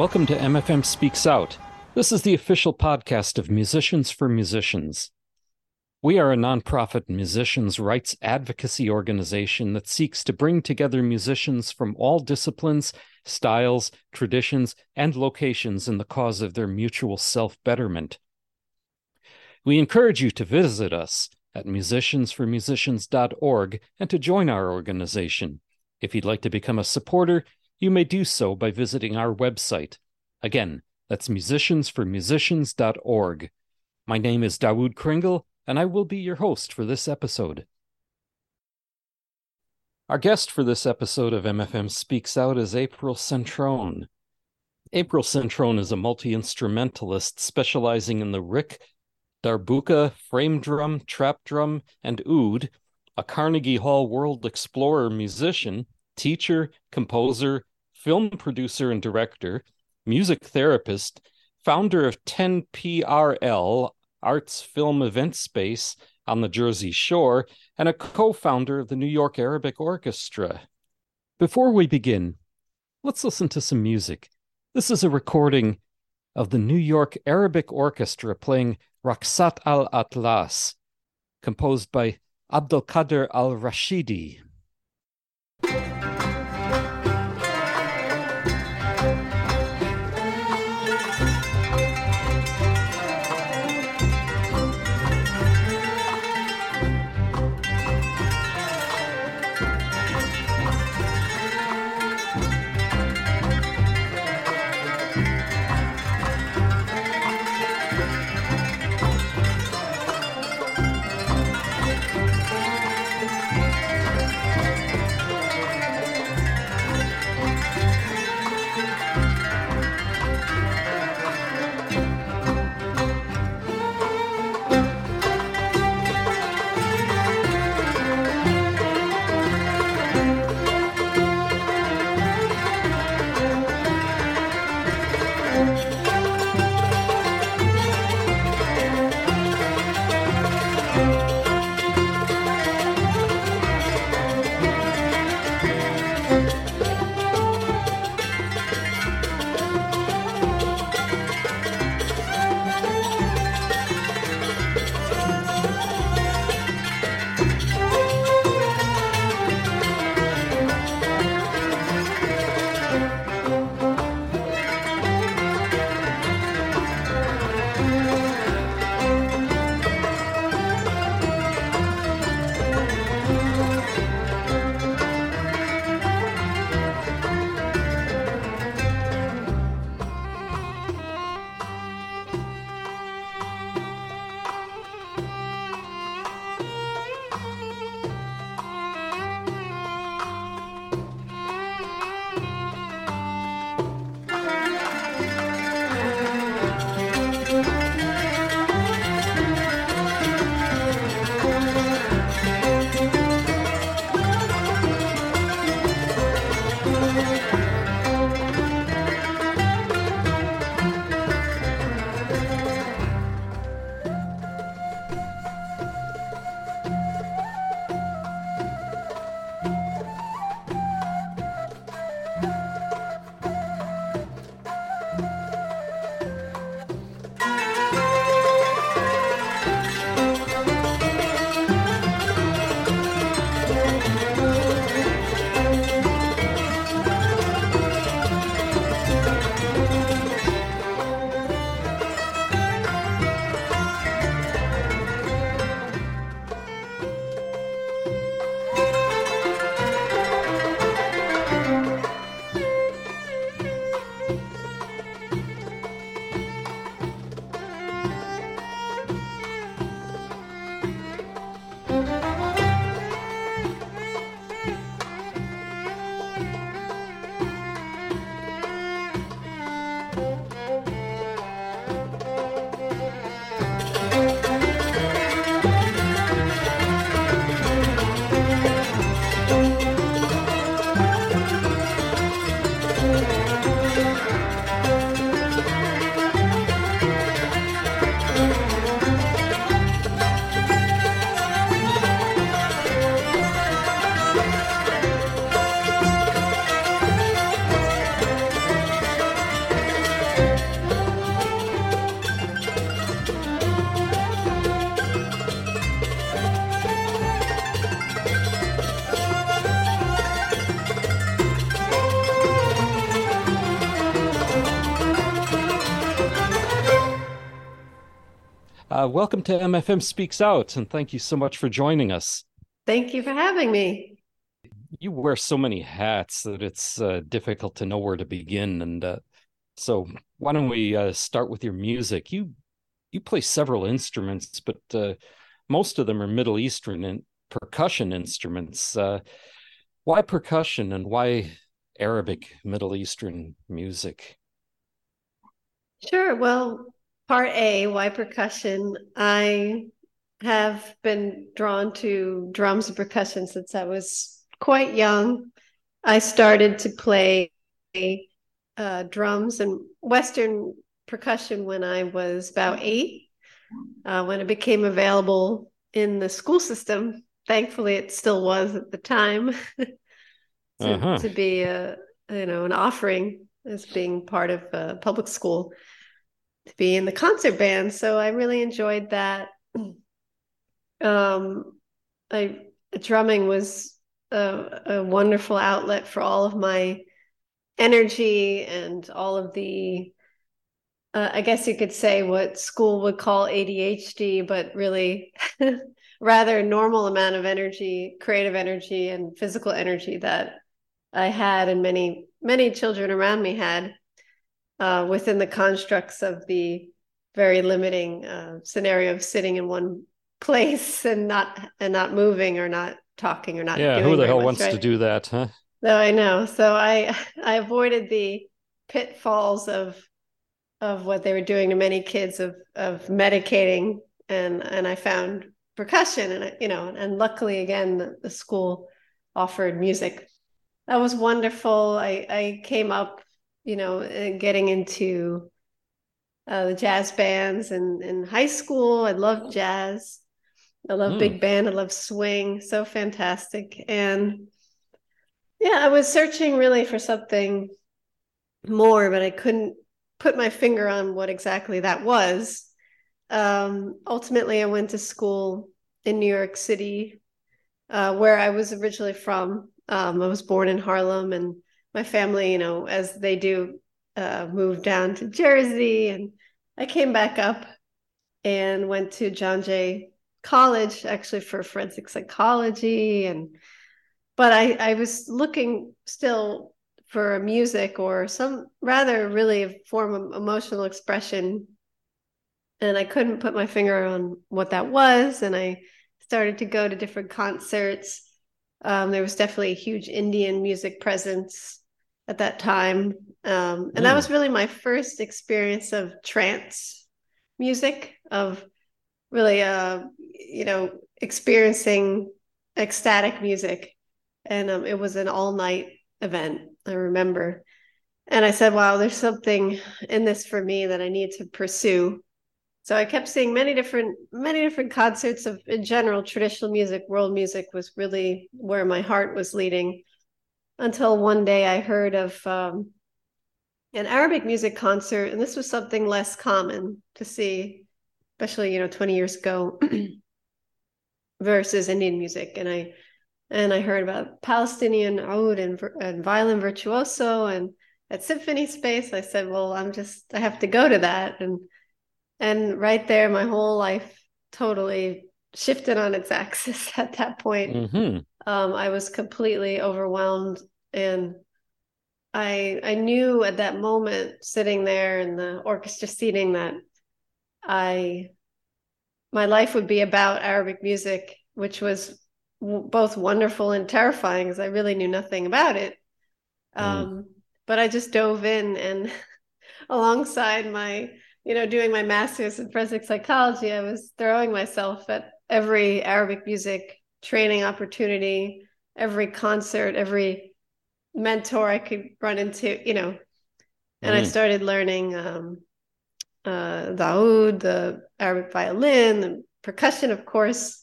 Welcome to MFM Speaks Out. This is the official podcast of Musicians for Musicians. We are a nonprofit musicians' rights advocacy organization that seeks to bring together musicians from all disciplines, styles, traditions, and locations in the cause of their mutual self betterment. We encourage you to visit us at musiciansformusicians.org and to join our organization. If you'd like to become a supporter, you may do so by visiting our website. Again, that's musiciansformusicians.org. My name is Dawoud Kringle, and I will be your host for this episode. Our guest for this episode of MFM Speaks Out is April Centrone. April Centrone is a multi instrumentalist specializing in the riq, darbuka, frame drum, trap drum, and oud, a Carnegie Hall World Explorer musician, teacher, composer, film producer and director, music therapist, founder of 10PRL Arts Film Event Space on the Jersey Shore, and a co founder of the New York Arabic Orchestra. Before we begin, let's listen to some music. This is a recording of the New York Arabic Orchestra playing Raksat al Atlas, composed by Abdelkader al Rashidi. Uh, welcome to MFM Speaks Out, and thank you so much for joining us. Thank you for having me. You wear so many hats that it's uh, difficult to know where to begin. And uh, so, why don't we uh, start with your music? You you play several instruments, but uh, most of them are Middle Eastern and percussion instruments. Uh, why percussion, and why Arabic Middle Eastern music? Sure. Well, part A, why percussion? I have been drawn to drums and percussion since I was quite young. I started to play uh, drums and Western percussion when I was about eight, uh, when it became available in the school system. Thankfully, it still was at the time to, uh-huh. to be a you know an offering as being part of a public school be in the concert band. So I really enjoyed that. Um, I drumming was a, a wonderful outlet for all of my energy and all of the uh, I guess you could say what school would call ADHD, but really rather normal amount of energy, creative energy, and physical energy that I had, and many many children around me had uh, within the constructs of the very limiting uh, scenario of sitting in one place and not and not moving or not talking or not yeah who the hell much, wants right? to do that huh? No i know. So i i avoided the pitfalls of of what they were doing to many kids of of medicating and and i found percussion and you know and luckily again the, the school offered music. That was wonderful. I i came up you know uh, getting into uh, the jazz bands and in high school i loved jazz I love mm. big band. I love swing. So fantastic. And yeah, I was searching really for something more, but I couldn't put my finger on what exactly that was. Um, ultimately, I went to school in New York City, uh, where I was originally from. Um, I was born in Harlem, and my family, you know, as they do, uh, moved down to Jersey, and I came back up and went to John Jay college actually for forensic psychology and but I, I was looking still for music or some rather really form of emotional expression and i couldn't put my finger on what that was and i started to go to different concerts. Um, there was definitely a huge indian music presence at that time. Um, and mm. that was really my first experience of trance music of really uh you know experiencing ecstatic music. And um, it was an all night event i remember. And i said wow there's something in this for me that i need to pursue. So i kept seeing many different many different concerts of in general traditional music world music was really where my heart was leading until one day i heard of um, an arabic music concert and this was something less common to see especially you know 20 years ago versus Indian music. And I and I heard about Palestinian oud and, and violin virtuoso and at symphony space I said well I'm just I have to go to that. And and right there my whole life totally shifted on its axis at that point. Mm-hmm. um, I was completely overwhelmed and I I knew at that moment sitting there in the orchestra seating that I my life would be about Arabic music, which was w- both wonderful and terrifying because I really knew nothing about it. Mm. Um, but I just dove in and alongside my, you know, doing my master's in forensic psychology, I was throwing myself at every Arabic music training opportunity, every concert, every mentor I could run into, you know, and mm. I started learning um, uh, the oud, the Arabic violin, the percussion, of course.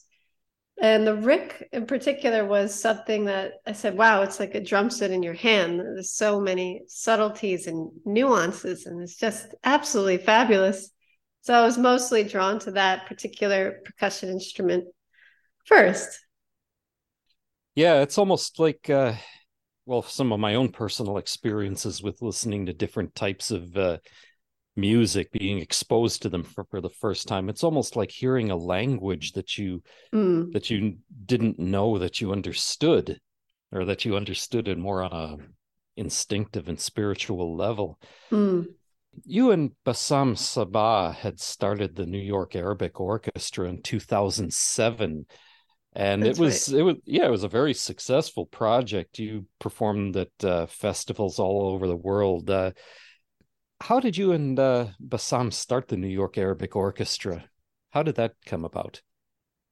And the riq in particular was something that I said, wow, it's like a drum set in your hand. There's so many subtleties and nuances, and it's just absolutely fabulous. So I was mostly drawn to that particular percussion instrument first. Yeah, it's almost like, uh, well, some of my own personal experiences with listening to different types of uh, music, being exposed to them for, for the first time. It's almost like hearing a language that you Mm. that you didn't know that you understood, or that you understood it more on a instinctive and spiritual level. Mm. You and Bassam Saba had started the New York Arabic Orchestra in 2007 and That's it was right. it was yeah it was a very successful project you performed at uh, festivals all over the world uh, how did you and uh, Bassam start the New York Arabic Orchestra how did that come about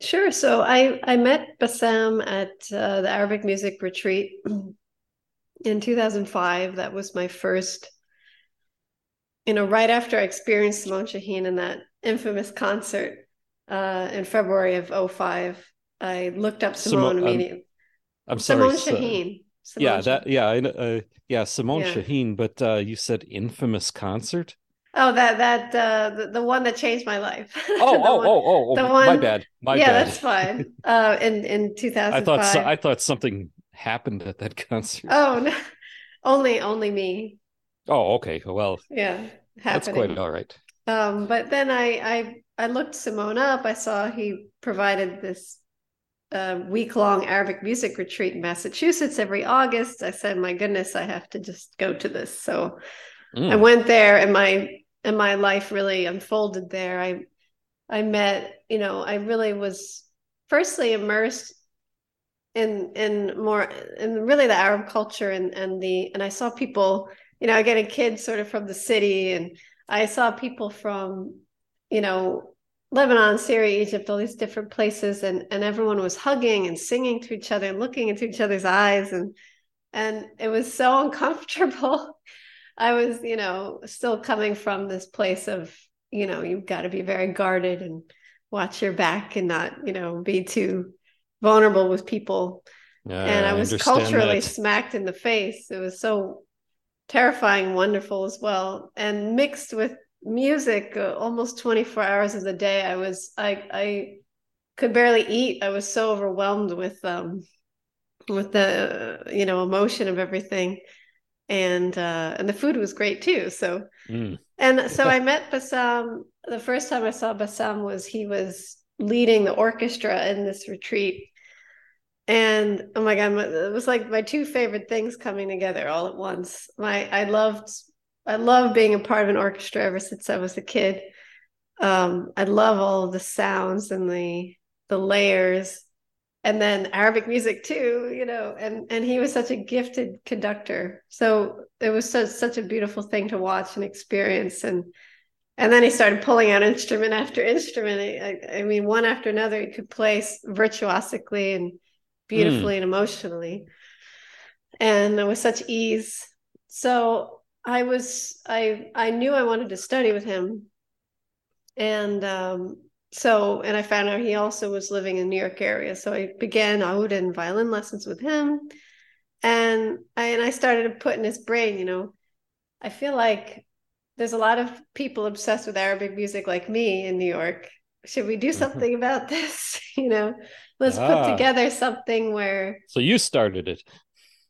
Sure. So I I met Bassam at uh, the Arabic Music Retreat in 2005. That was my first, you know, right after I experienced Simon Shaheen in that infamous concert uh, in February of 05. I looked up Simon Simon- immediately. I'm sorry Simon Shaheen. yeah Simon that yeah I, uh, yeah Simon Yeah. Shaheen but uh, you said infamous concert Oh, that that uh, the, the one that changed my life. oh oh, one- oh oh oh the my bad my yeah, bad that's fine. Uh, in in 2005. I thought so, I thought something happened at that concert Oh no, only only me. oh okay well Yeah, that's happening. quite all right Um, but then I I I looked Simon up. I saw he provided this uh, week long Arabic music retreat in Massachusetts every August. I said, "My goodness, I have to just go to this." So Mm. I went there, and my and my life really unfolded there. I I met, you know, I really was firstly immersed in in more in really the Arab culture and and the and I saw people, you know, getting kids sort of from the city, and I saw people from, you know, Lebanon, Syria, Egypt, all these different places, and and everyone was hugging and singing to each other and looking into each other's eyes, and and it was so uncomfortable. I was, you know, still coming from this place of, you know, you've got to be very guarded and watch your back and not, you know, be too vulnerable with people. Yeah, and I was culturally that. smacked in the face. It was so terrifying, wonderful as well, and mixed with music uh, almost 24 hours of the day. I was, I, I could barely eat. I was so overwhelmed with, um, with the, uh, you know, emotion of everything. And, uh, and the food was great too. So, Mm. and so I met Bassam. The first time I saw Bassam was he was leading the orchestra in this retreat. And oh my God, it was like my two favorite things coming together all at once. My I loved I love being a part of an orchestra ever since I was a kid. Um, I love all the sounds and the the layers, and then Arabic music too. You know, and and he was such a gifted conductor. So it was such such a beautiful thing to watch and experience. And and then he started pulling out instrument after instrument. I, I, I mean, one after another, he could play virtuosically and beautifully and emotionally, and with such ease. So I was I I knew I wanted to study with him, and um, so and I found out he also was living in New York area. So I began oud and violin lessons with him, and I and I started to put in his brain, you know, I feel like there's a lot of people obsessed with Arabic music like me in New York. Should we do something about this? you know, let's Ah. put together something where So you started it.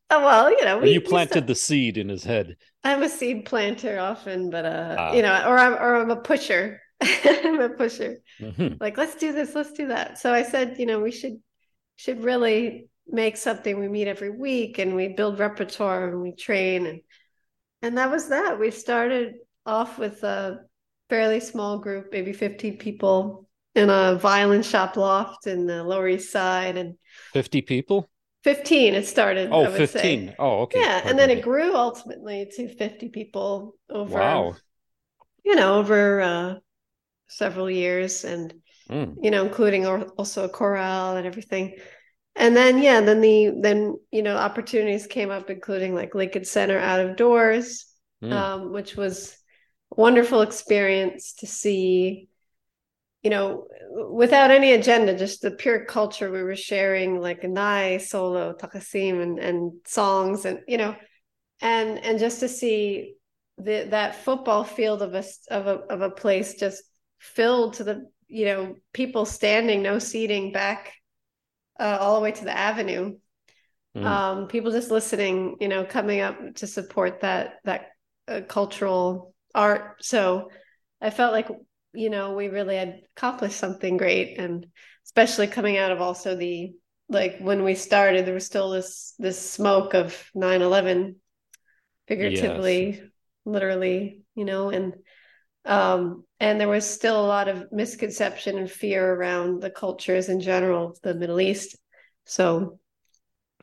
Oh well, you know, we, you planted still- the seed in his head. I'm a seed planter often, but uh, Ah. you know, or I'm or I'm a pusher. I'm a pusher. Mhm. Like, let's do this, let's do that. So I said, you know, we should should really make something. We meet every week and we build repertoire and we train and and that was that. We started off with a fairly small group, maybe 15 people in a violin shop loft in the Lower East Side and 50 people? 15 it started. Oh, I would say. 15. Oh, okay. Yeah, Pardon and then me. it grew ultimately to 50 people over Wow. you know, over uh, several years and Mm. you know, including also a chorale and everything. And then yeah, then the then you know opportunities came up, including like Lincoln Center out of doors, Mm. um, which was a wonderful experience to see. You know, without any agenda, just the pure culture we were sharing, like Nai, solo, takasim, and and songs, and you know, and and just to see the that football field of a of a of a place just filled to the you know people standing, no seating back, uh, all the way to the avenue. Mm. Um, people just listening, you know, coming up to support that that uh, cultural art. So I felt like you know we really had accomplished something great, and especially coming out of also the like when we started, there was still this this smoke of 9-11 figuratively, yes. literally, you know, and um and there was still a lot of misconception and fear around the cultures in general, the Middle East. So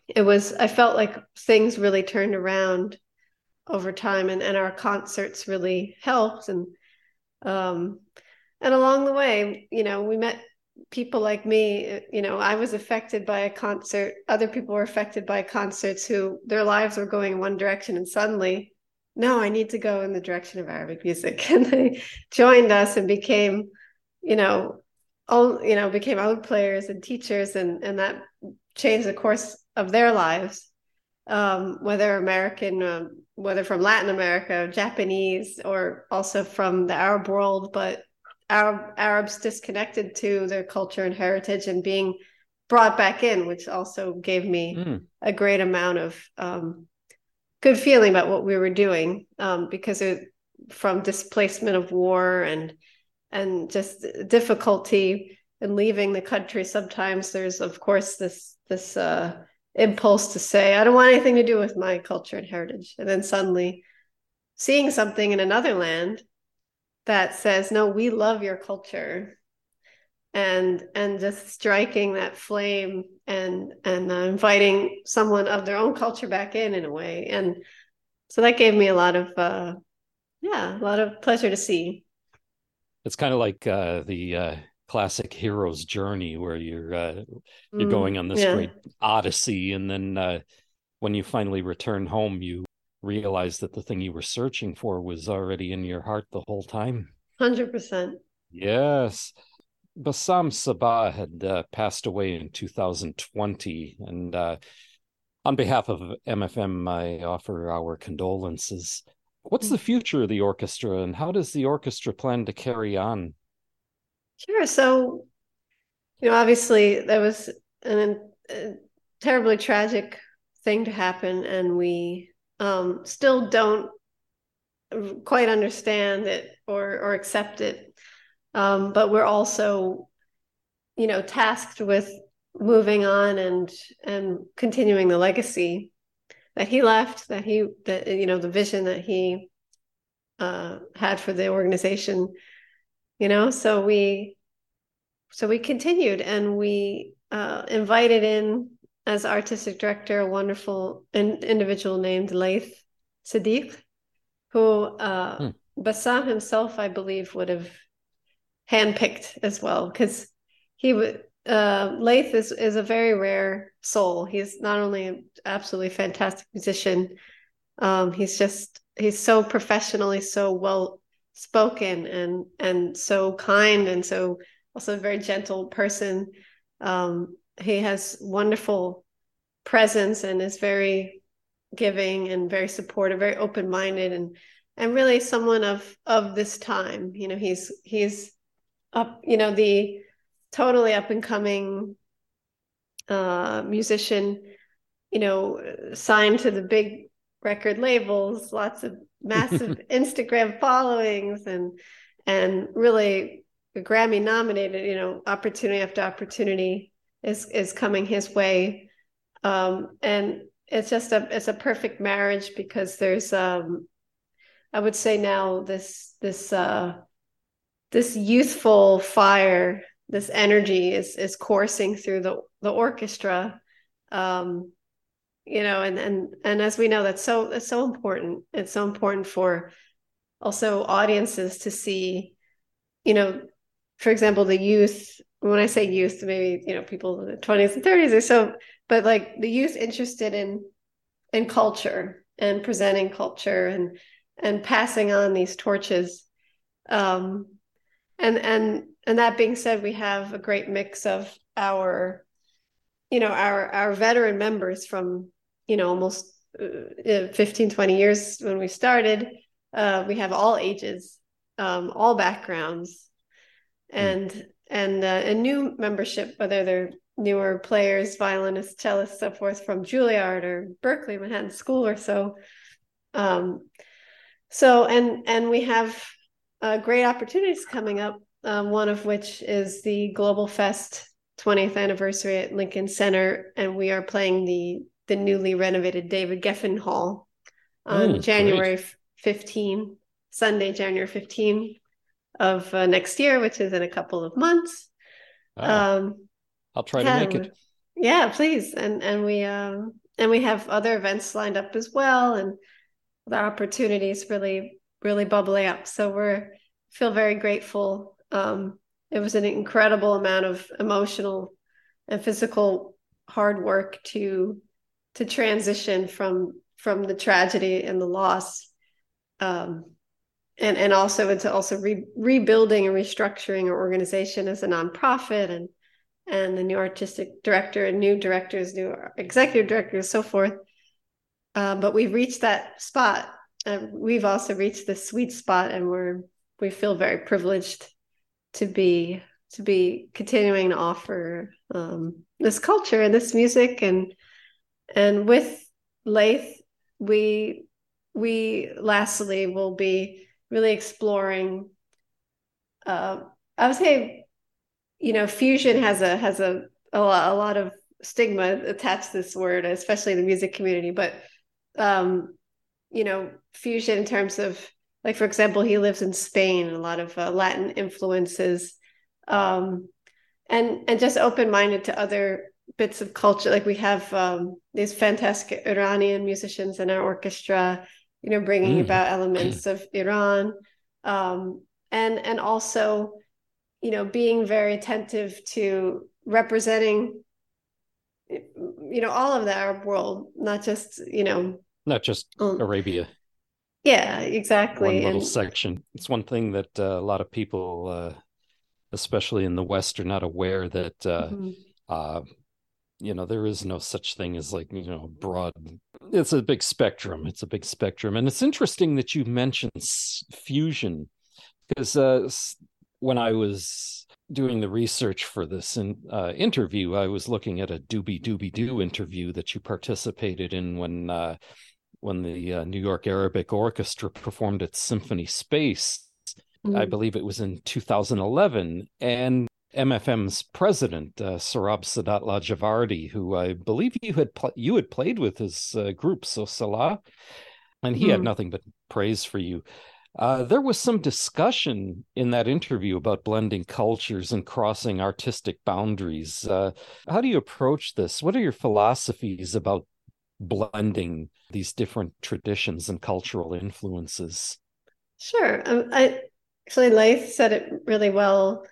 it was I felt like things really turned around over time and, and our concerts really helped and um and along the way, you know, we met people like me, you know, I was affected by a concert. Other people were affected by concerts who their lives were going in one direction, and suddenly, no, I need to go in the direction of Arabic music, and they joined us and became, you know, all you know, became oud players and teachers, and and that changed the course of their lives. Um, whether American, uh, whether from Latin America, Japanese, or also from the Arab world, but Arab, Arabs disconnected to their culture and heritage and being brought back in, which also gave me mm. a great amount of um, good feeling about what we were doing um, because it, from displacement of war and and just difficulty in leaving the country sometimes there's of course this this uh, impulse to say i don't want anything to do with my culture and heritage and then suddenly seeing something in another land that says no we love your culture. And and just striking that flame and and uh, inviting someone of their own culture back in in a way. And so that gave me a lot of uh yeah a lot of pleasure to see. It's kind of like uh the uh classic hero's journey where you're uh you're mm, going on this yeah. great odyssey and then uh when you finally return home you realize that the thing you were searching for was already in your heart the whole time. 100%. Yes. Bassam Saba had uh, passed away in 2020. And uh, on behalf of MFM, I offer our condolences. What's the future of the orchestra and how does the orchestra plan to carry on? Sure. So, you know, obviously there was an, a terribly tragic thing to happen, and we um, still don't quite understand it or or accept it. Um, but we're also, you know, tasked with moving on and and continuing the legacy that he left, that he that you know the vision that he uh, had for the organization. You know, so we so we continued and we uh, invited in as artistic director a wonderful in, individual named Layth Sidiq, who uh, hmm. Bassam himself, I believe, would have handpicked as well, because he would. Uh, Layth is is a very rare soul. He's not only an absolutely fantastic musician, um, he's just he's so professionally so well spoken and and so kind and so also a very gentle person. Um, he has wonderful presence and is very giving and very supportive, very open minded, and and really someone of of this time. You know, he's he's up. You know, the totally up and coming uh, musician. You know, signed to the big record labels, lots of massive Instagram followings, and and really Grammy nominated. You know, opportunity after opportunity is is coming his way. Um, and it's just a it's a perfect marriage because there's um, i would say now this this uh, this youthful fire this energy is is coursing through the the orchestra. Um, you know and and and as we know that's so that's so important. It's so important for also audiences to see you know for example the youth when I say youth, maybe you know people in the twenties and thirties or so, but like the youth interested in in culture and presenting culture and and passing on these torches. Um, and and and that being said, we have a great mix of our, you know, our our veteran members from you know almost uh, 15, 20 years when we started. Uh, we have all ages, um, all backgrounds, hmm. and and uh, a new membership, whether they're newer players, violinists, cellists, so forth from Juilliard or Berklee, Manhattan School or so. Um, so and and we have uh, great opportunities coming up. Um, one of which is the Global Fest 20th anniversary at Lincoln Center, and we are playing the the newly renovated David Geffen Hall on mm, January great. 15, Sunday, January 15 of uh, next year, which is in a couple of months. Ah, um, I'll try to make it. Yeah, please. And and we um and we have other events lined up as well, and the opportunities really really bubbling up. So we're feel very grateful. Um, it was an incredible amount of emotional and physical hard work to to transition from from the tragedy and the loss um, and and also into also re- rebuilding and restructuring our organization as a nonprofit and and the new artistic director and new directors new executive directors so forth. Um, but we've reached that spot and we've also reached the sweet spot and we're we feel very privileged to be to be continuing to offer um, this culture and this music. And and with Layth we we lastly will be really exploring uh, I would say you know fusion has a has a a lot, a lot of stigma attached to this word especially in the music community but um you know fusion in terms of like for example he lives in spain a lot of uh, latin influences um and and just open-minded to other bits of culture. Like we have um these fantastic iranian musicians in our orchestra you know bringing mm. about elements of iran um and and also you know being very attentive to representing you know all of the arab world not just you know not just um, arabia yeah, exactly. One little and... section. It's one thing that uh, a lot of people, uh, especially in the West, are not aware that, uh, mm-hmm. You know, there is no such thing as like, you know, broad. It's a big spectrum. It's a big spectrum. And it's interesting that you mentioned fusion because uh, when I was doing the research for this in, uh, interview, I was looking at a Doobie Doobie Doo interview that you participated in when uh, when the uh, New York Arabic Orchestra performed at Symphony Space. Mm-hmm. I believe it was in 2011. And MFM's president, uh, Sarab Sadat Lajavardi, who I believe you had pl- you had played with his uh, group, So Salah, and he mm-hmm. had nothing but praise for you. Uh, there was some discussion in that interview about blending cultures and crossing artistic boundaries. Uh, how do you approach this? What are your philosophies about blending these different traditions and cultural influences? Sure. Um, I actually Layth said it really well.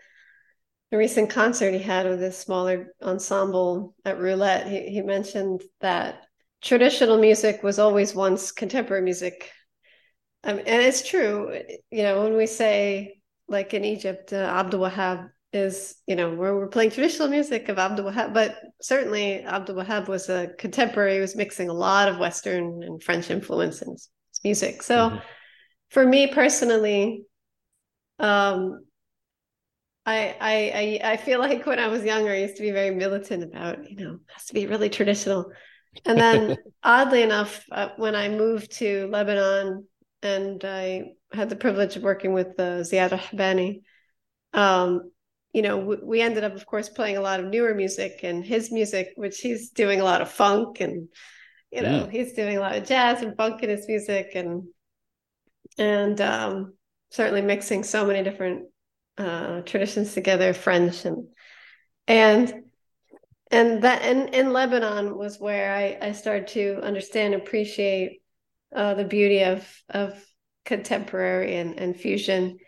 A recent concert he had with a smaller ensemble at Roulette, he, he mentioned that traditional music was always once contemporary music. Um, and it's true. You know, when we say, like in Egypt, uh, Abdul Wahab is you know where we're playing traditional music of Abdul Wahab, but certainly Abdul Wahab was a contemporary. He was mixing a lot of Western and French influence in his, his music. So, mm-hmm. for me personally, um, I, I I feel like when I was younger, I used to be very militant about you know has to be really traditional, and then oddly enough, uh, when I moved to Lebanon and I had the privilege of working with uh, Ziad Rahbani, um, you know, we, we ended up, of course, playing a lot of newer music and his music, which he's doing a lot of funk and, you know, mm. he's doing a lot of jazz and funk in his music and, and um, certainly mixing so many different uh, traditions together, French and, and, and that, and in Lebanon was where I, I started to understand, appreciate uh, the beauty of, of contemporary and, and fusion.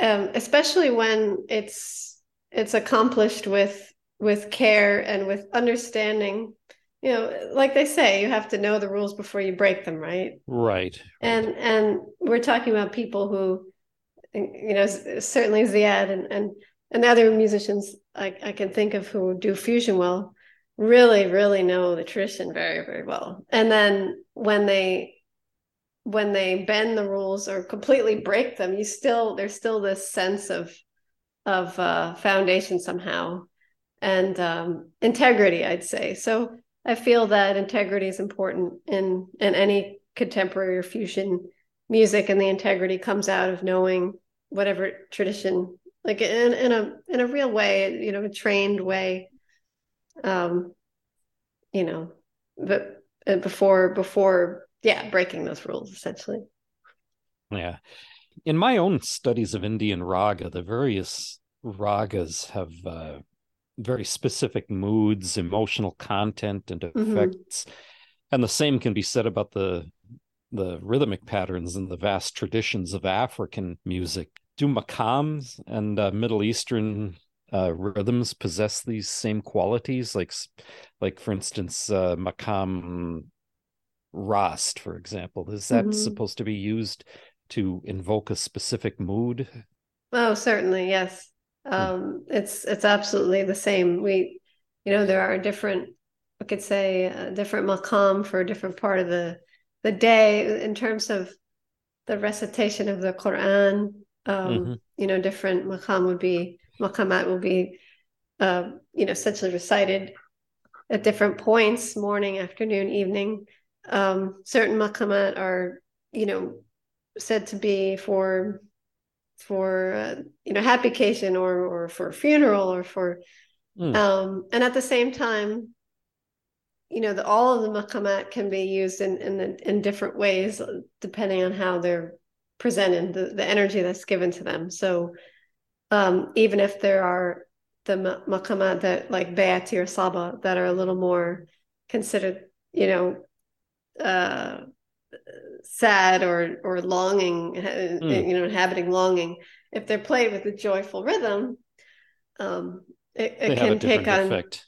Um, especially when it's it's accomplished with with care and with understanding. You know like they say you have to know the rules before you break them right? Right, right. and and we're talking about people who you know certainly ziad and and and other musicians I, I can think of who do fusion well really really know the tradition very very well and then when they when they bend the rules or completely break them, you still there's still this sense of of uh, foundation somehow and um, integrity, I'd say. So I feel that integrity is important in in any contemporary or fusion music and the integrity comes out of knowing whatever tradition like in, in a in a real way you know a trained way um you know but uh, before before yeah breaking those rules essentially yeah in my own studies of indian raga the various ragas have uh, very specific moods emotional content and mm-hmm. effects mm-hmm. and the same can be said about the the rhythmic patterns and the vast traditions of african music. Do makams and uh, middle eastern uh, rhythms possess these same qualities? Like like for instance uh, makam rast for example. Is that mm-hmm. supposed to be used to invoke a specific mood? Oh certainly yes. Hmm. um, it's it's absolutely the same. We you know there are different i could say a different makam for a different part of the the day in terms of the recitation of the quran um, mm-hmm. you know different makam would be maqamat will be, uh, you know, essentially recited at different points, morning, afternoon, evening. Um, certain maqamat are, you know, said to be for for uh, you know happycation or or for funeral or for mm. um and at the same time you know the all of the maqamat can be used in in the, in different ways depending on how they're presented the, the energy that's given to them so um, even if there are the maqamat that like Bayati or Saba that are a little more considered, you know, uh, sad or or longing, mm. you know, inhabiting longing. If they're played with a joyful rhythm, um, it, it can take on. Effect.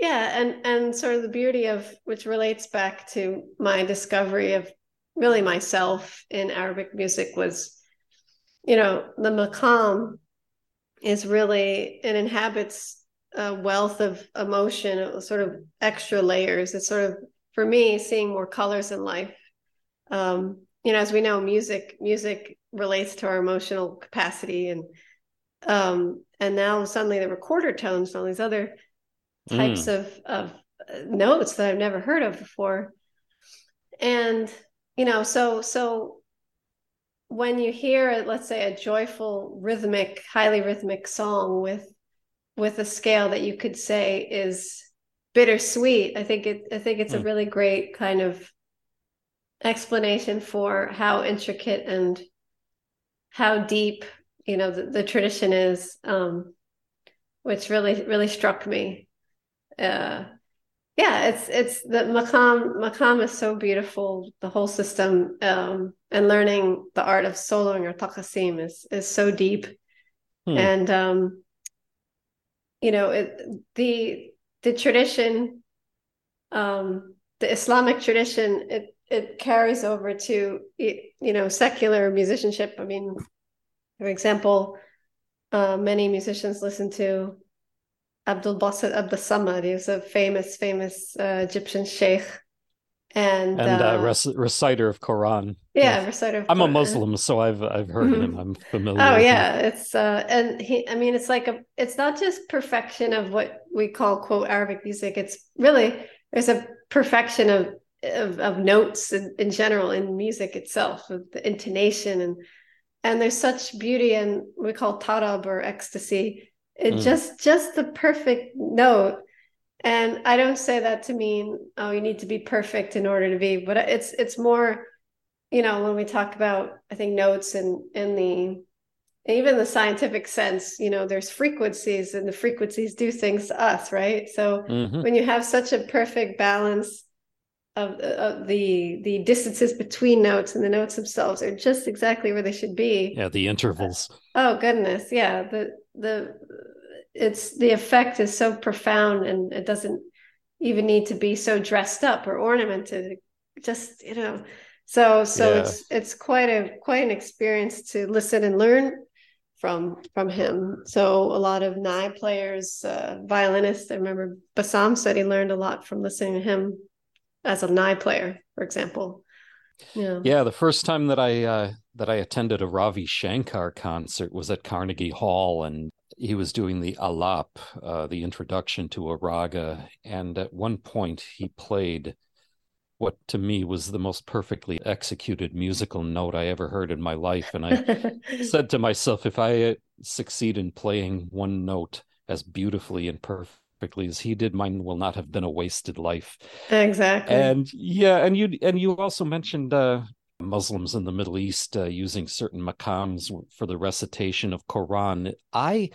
Yeah, and and sort of the beauty of which relates back to my discovery of really myself in Arabic music was, you know, the maqam is really it inhabits a wealth of emotion, sort of extra layers. It's sort of for me seeing more colors in life. Um, you know, as we know, music music relates to our emotional capacity, and um, and now suddenly the quarter tones and all these other types mm. of of notes that I've never heard of before, and you know, so so when you hear let's say a joyful rhythmic highly rhythmic song with with a scale that you could say is bittersweet i think it i think it's mm. a really great kind of explanation for how intricate and how deep you know the, the tradition is um which really really struck me uh yeah it's it's the maqam maqam is so beautiful. The whole system um and learning the art of soloing or taqasim is is so deep. Hmm. and um you know it, the the tradition um the islamic tradition it it carries over to you know secular musicianship. I mean for example uh, many musicians listen to Abdul Basit Abdul Samad. He was a famous, famous uh, Egyptian sheikh and and uh, uh, rec- reciter of Quran. Yeah, reciter. Of I'm Quran. a Muslim, so I've I've heard mm-hmm. him. I'm familiar. Oh yeah, him. it's uh, and he. I mean, it's like a. It's not just perfection of what we call quote Arabic music. It's really there's a perfection of of, of notes in, in general in music itself, the intonation and and there's such beauty and we call tarab or ecstasy. It mm. just just the perfect note. And i don't say that to mean oh you need to be perfect in order to be but it's it's more you know when we talk about i think notes and in the even the scientific sense you know there's frequencies and the frequencies do things to us right? So mm-hmm. when you have such a perfect balance of, of the the distances between notes and the notes themselves are just exactly where they should be. Yeah the intervals. Oh goodness. Yeah the the it's the effect is so profound and it doesn't even need to be so dressed up or ornamented. Just you know so so yeah. it's it's quite a quite an experience to listen and learn from from him. So a lot of nai players uh, violinists i remember bassam said he learned a lot from listening to him as a nai player for example. Yeah. Yeah the first time that i uh that i attended a ravi shankar concert was at carnegie hall and he was doing the alap, uh, the introduction to a raga, and at one point he played what to me was the most perfectly executed musical note I ever heard in my life. And I said to myself, if I succeed in playing one note as beautifully and perfectly as he did, mine will not have been a wasted life. Exactly. And yeah, and you and you also mentioned uh, Muslims in the Middle East uh, using certain maqams for the recitation of Quran. I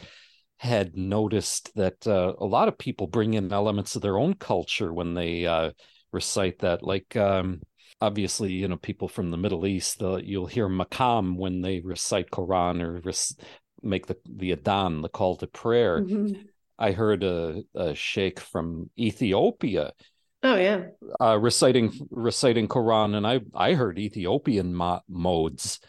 had noticed that uh, a lot of people bring in elements of their own culture when they uh, recite that. Like, um, obviously, you know, people from the Middle East, you'll hear maqam when they recite Quran or rec- make the the adhan, the call to prayer. Mm-hmm. I heard a, a sheikh from Ethiopia. Oh yeah, uh, reciting reciting Quran, and I I heard Ethiopian mo- modes.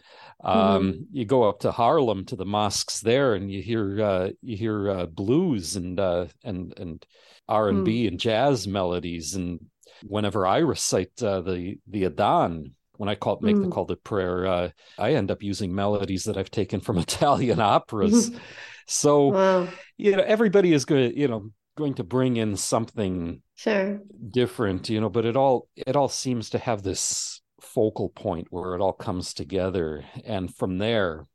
Um, mm-hmm. You go up to Harlem to the mosques there, and you hear uh, you hear uh, blues and uh, and and R and B mm. and jazz melodies, and whenever I recite uh, the the Adhan, when I call make mm. the call to prayer, uh, I end up using melodies that I've taken from Italian operas. so wow. you know, everybody is going to you know going to bring in something sure. different, you know, but it all it all seems to have this focal point where it all comes together, and from there,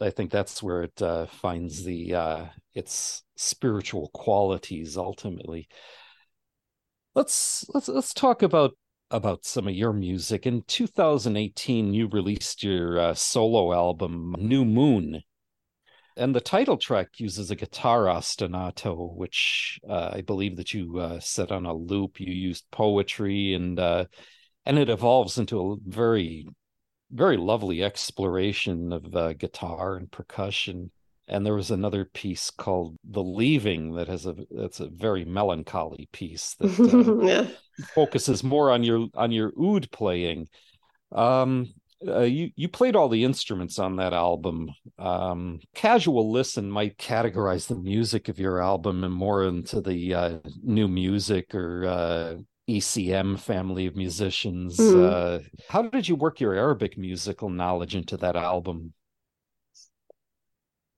I think that's where it uh, finds the uh, its spiritual qualities ultimately. Let's let's let's talk about about some of your music. In 2018, you released your uh, solo album, New Moon, and the title track uses a guitar ostinato, which uh, I believe that you uh, set on a loop. You used poetry, and uh, and it evolves into a very very lovely exploration of uh, guitar and percussion and there was another piece called the leaving that has a that's a very melancholy piece that uh, yeah. focuses more on your on your oud playing um uh, you you played all the instruments on that album. Um, casual listen might categorize the music of your album and more into the uh, new music or uh, ECM family of musicians. Mm. how did you work your Arabic musical knowledge into that album?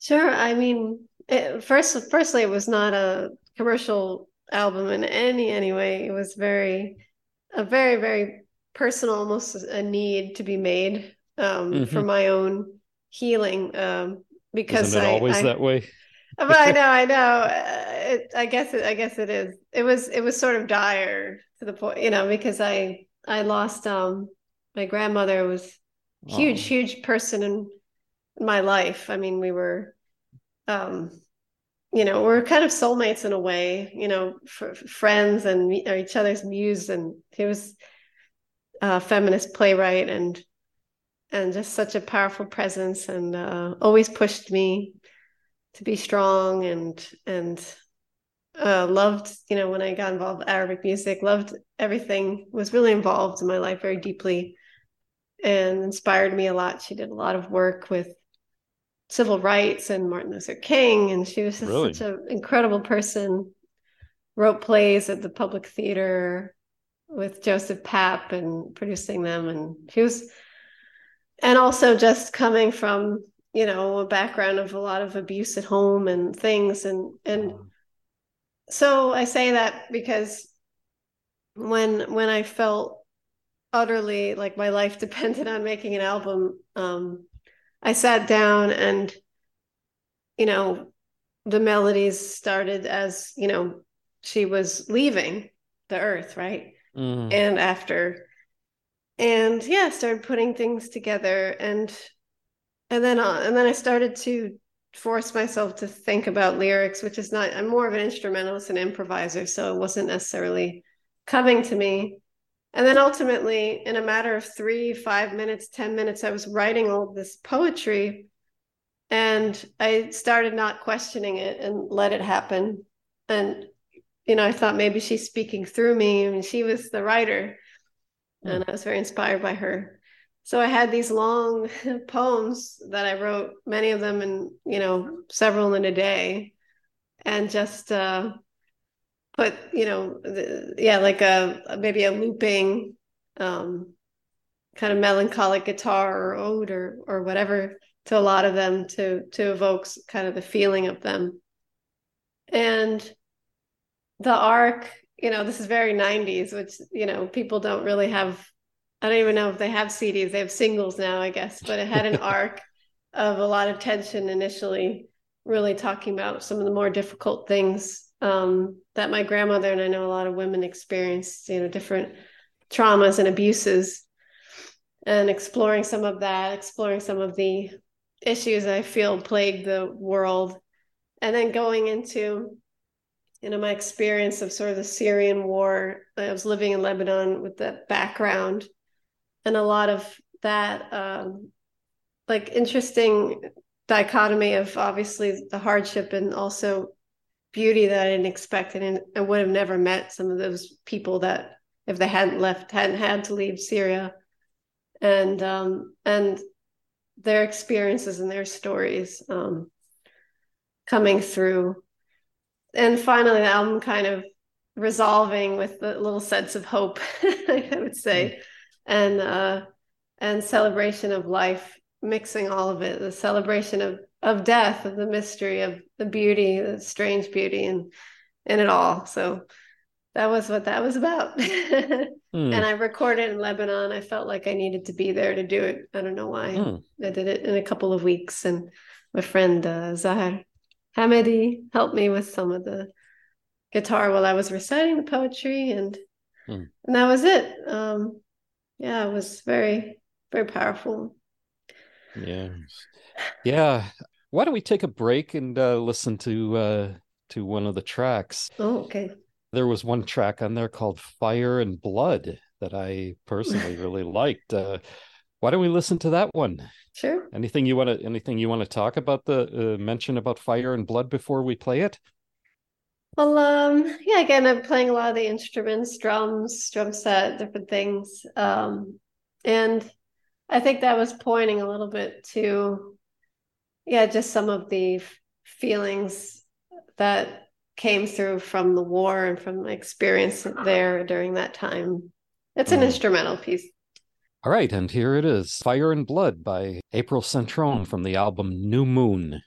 Sure. I mean, it, first, firstly, it was not a commercial album in any any way. It was very, a very very personal, almost a need to be made um, mm-hmm. for my own healing. Um, because Isn't it I, always I, that way. but I know, I know. Uh, it, I guess it. I guess it is. It was. It was sort of dire to the point, you know, because I I lost um my grandmother was huge, oh. huge person in my life. I mean, we were um, you know, we're kind of soulmates in a way, you know, friends and each other's muse. And he was a feminist playwright and and just such a powerful presence, and uh, always pushed me to be strong and and uh, loved, you know, when I got involved with Arabic music, loved everything, was really involved in my life very deeply and inspired me a lot. She did a lot of work with civil rights and Martin Luther King, and she was just really? such an incredible person. Wrote plays at the Public Theater with Joseph Papp and producing them, and she was, and also just coming from you know a background of a lot of abuse at home and things, and and so I say that because when when I felt utterly like my life depended on making an album um, I sat down and, you know, the melodies started as, you know, she was leaving the earth, right? Mm. And after, and yeah, started putting things together and, and then, uh, and then I started to force myself to think about lyrics, which is not, I'm more of an instrumentalist and improviser. So it wasn't necessarily coming to me and then ultimately, in a matter of three, five minutes, 10 minutes, I was writing all this poetry and I started not questioning it and let it happen. And, you know, I thought maybe she's speaking through me. I mean, she was the writer mm. and I was very inspired by her. So I had these long poems that I wrote, many of them in, you know, several in a day. And just, uh, put you know the, yeah like a maybe a looping um kind of melancholic guitar or oud or or whatever to a lot of them to to evoke kind of the feeling of them and the arc you know, this is very 90s, which, you know, people don't really have, I don't even know if they have CDs. They have singles now, I guess, but it had an arc of a lot of tension initially, really talking about some of the more difficult things um, that my grandmother and I know a lot of women experienced, you know, different traumas and abuses, and exploring some of that, exploring some of the issues I feel plague the world, and then going into you know my experience of sort of the Syrian war. I was living in Lebanon with that background, and a lot of that um, like interesting dichotomy of obviously the hardship and also beauty that I didn't expect, and I would have never met some of those people that if they hadn't left, hadn't had to leave Syria, and um, and their experiences and their stories um, coming through and finally the album kind of resolving with a little sense of hope i would say mm. and uh and celebration of life mixing all of it the celebration of of death of the mystery of the beauty the strange beauty and in it all so that was what that was about mm. and i recorded in lebanon i felt like i needed to be there to do it i don't know why mm. i did it in a couple of weeks and my friend uh, zahar Hamidi helped me with some of the guitar while I was reciting the poetry, and hmm. and that was it. Um, yeah, it was very very powerful. Yeah, yeah. Why don't we take a break and uh, listen to uh, to one of the tracks? Oh, okay. There was one track on there called "Fire and Blood" that I personally really liked. Uh, why don't we listen to that one? Sure. Anything you want to anything you want to talk about the uh, mention about fire and blood before we play it? Well, um, yeah. Again, I'm playing a lot of the instruments, drums, drum set, different things, um, and I think that was pointing a little bit to, yeah, just some of the feelings that came through from the war and from my experience there during that time. It's an mm. instrumental piece. All right, and here it is Fire and Blood by April Centrone from the album New Moon.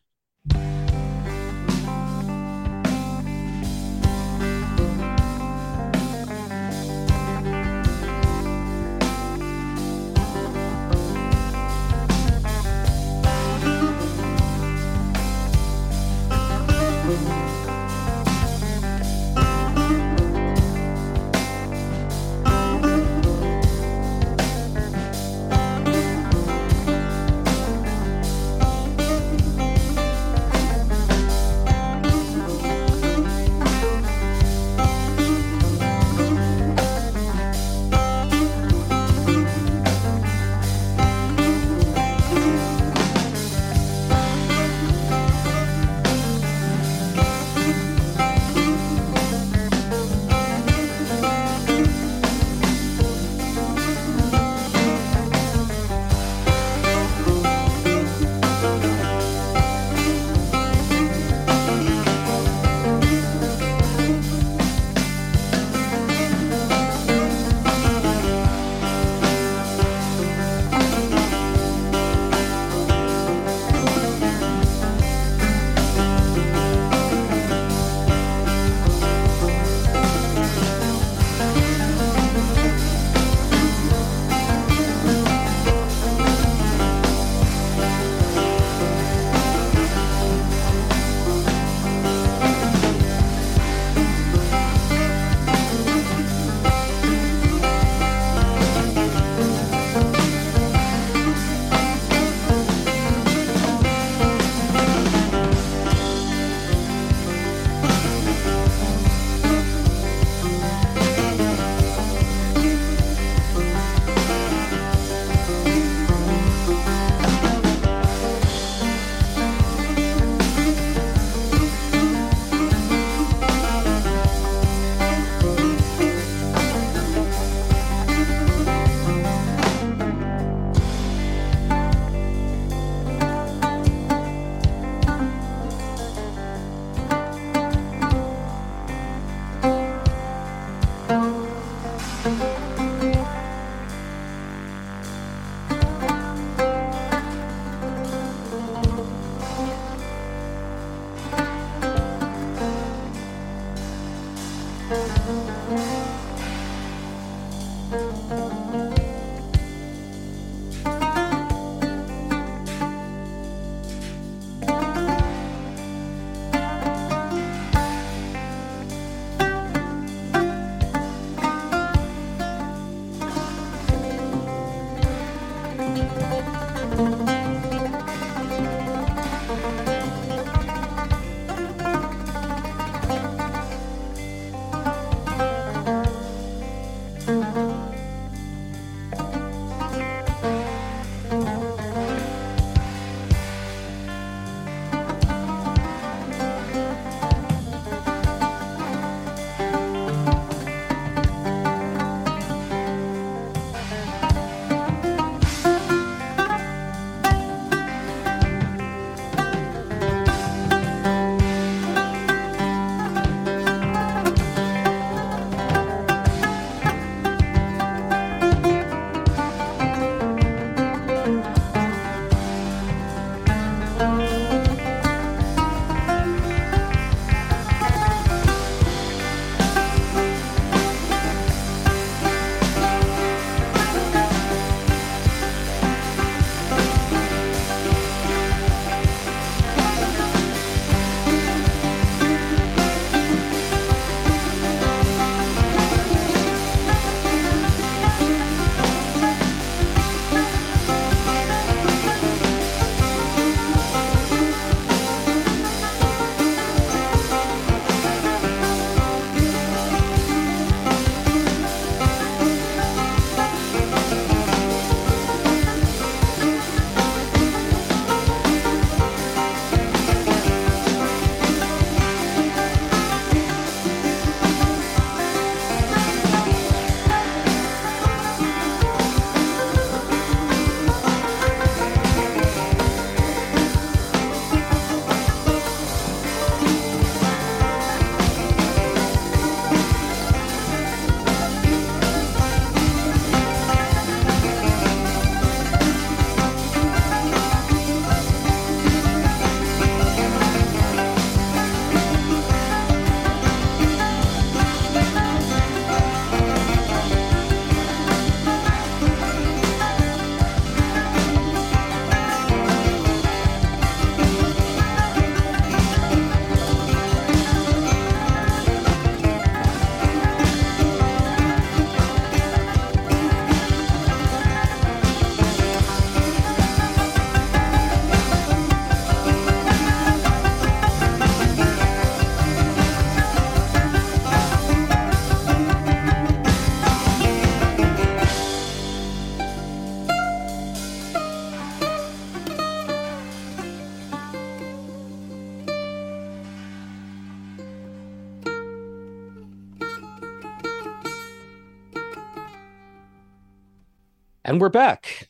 And we're back.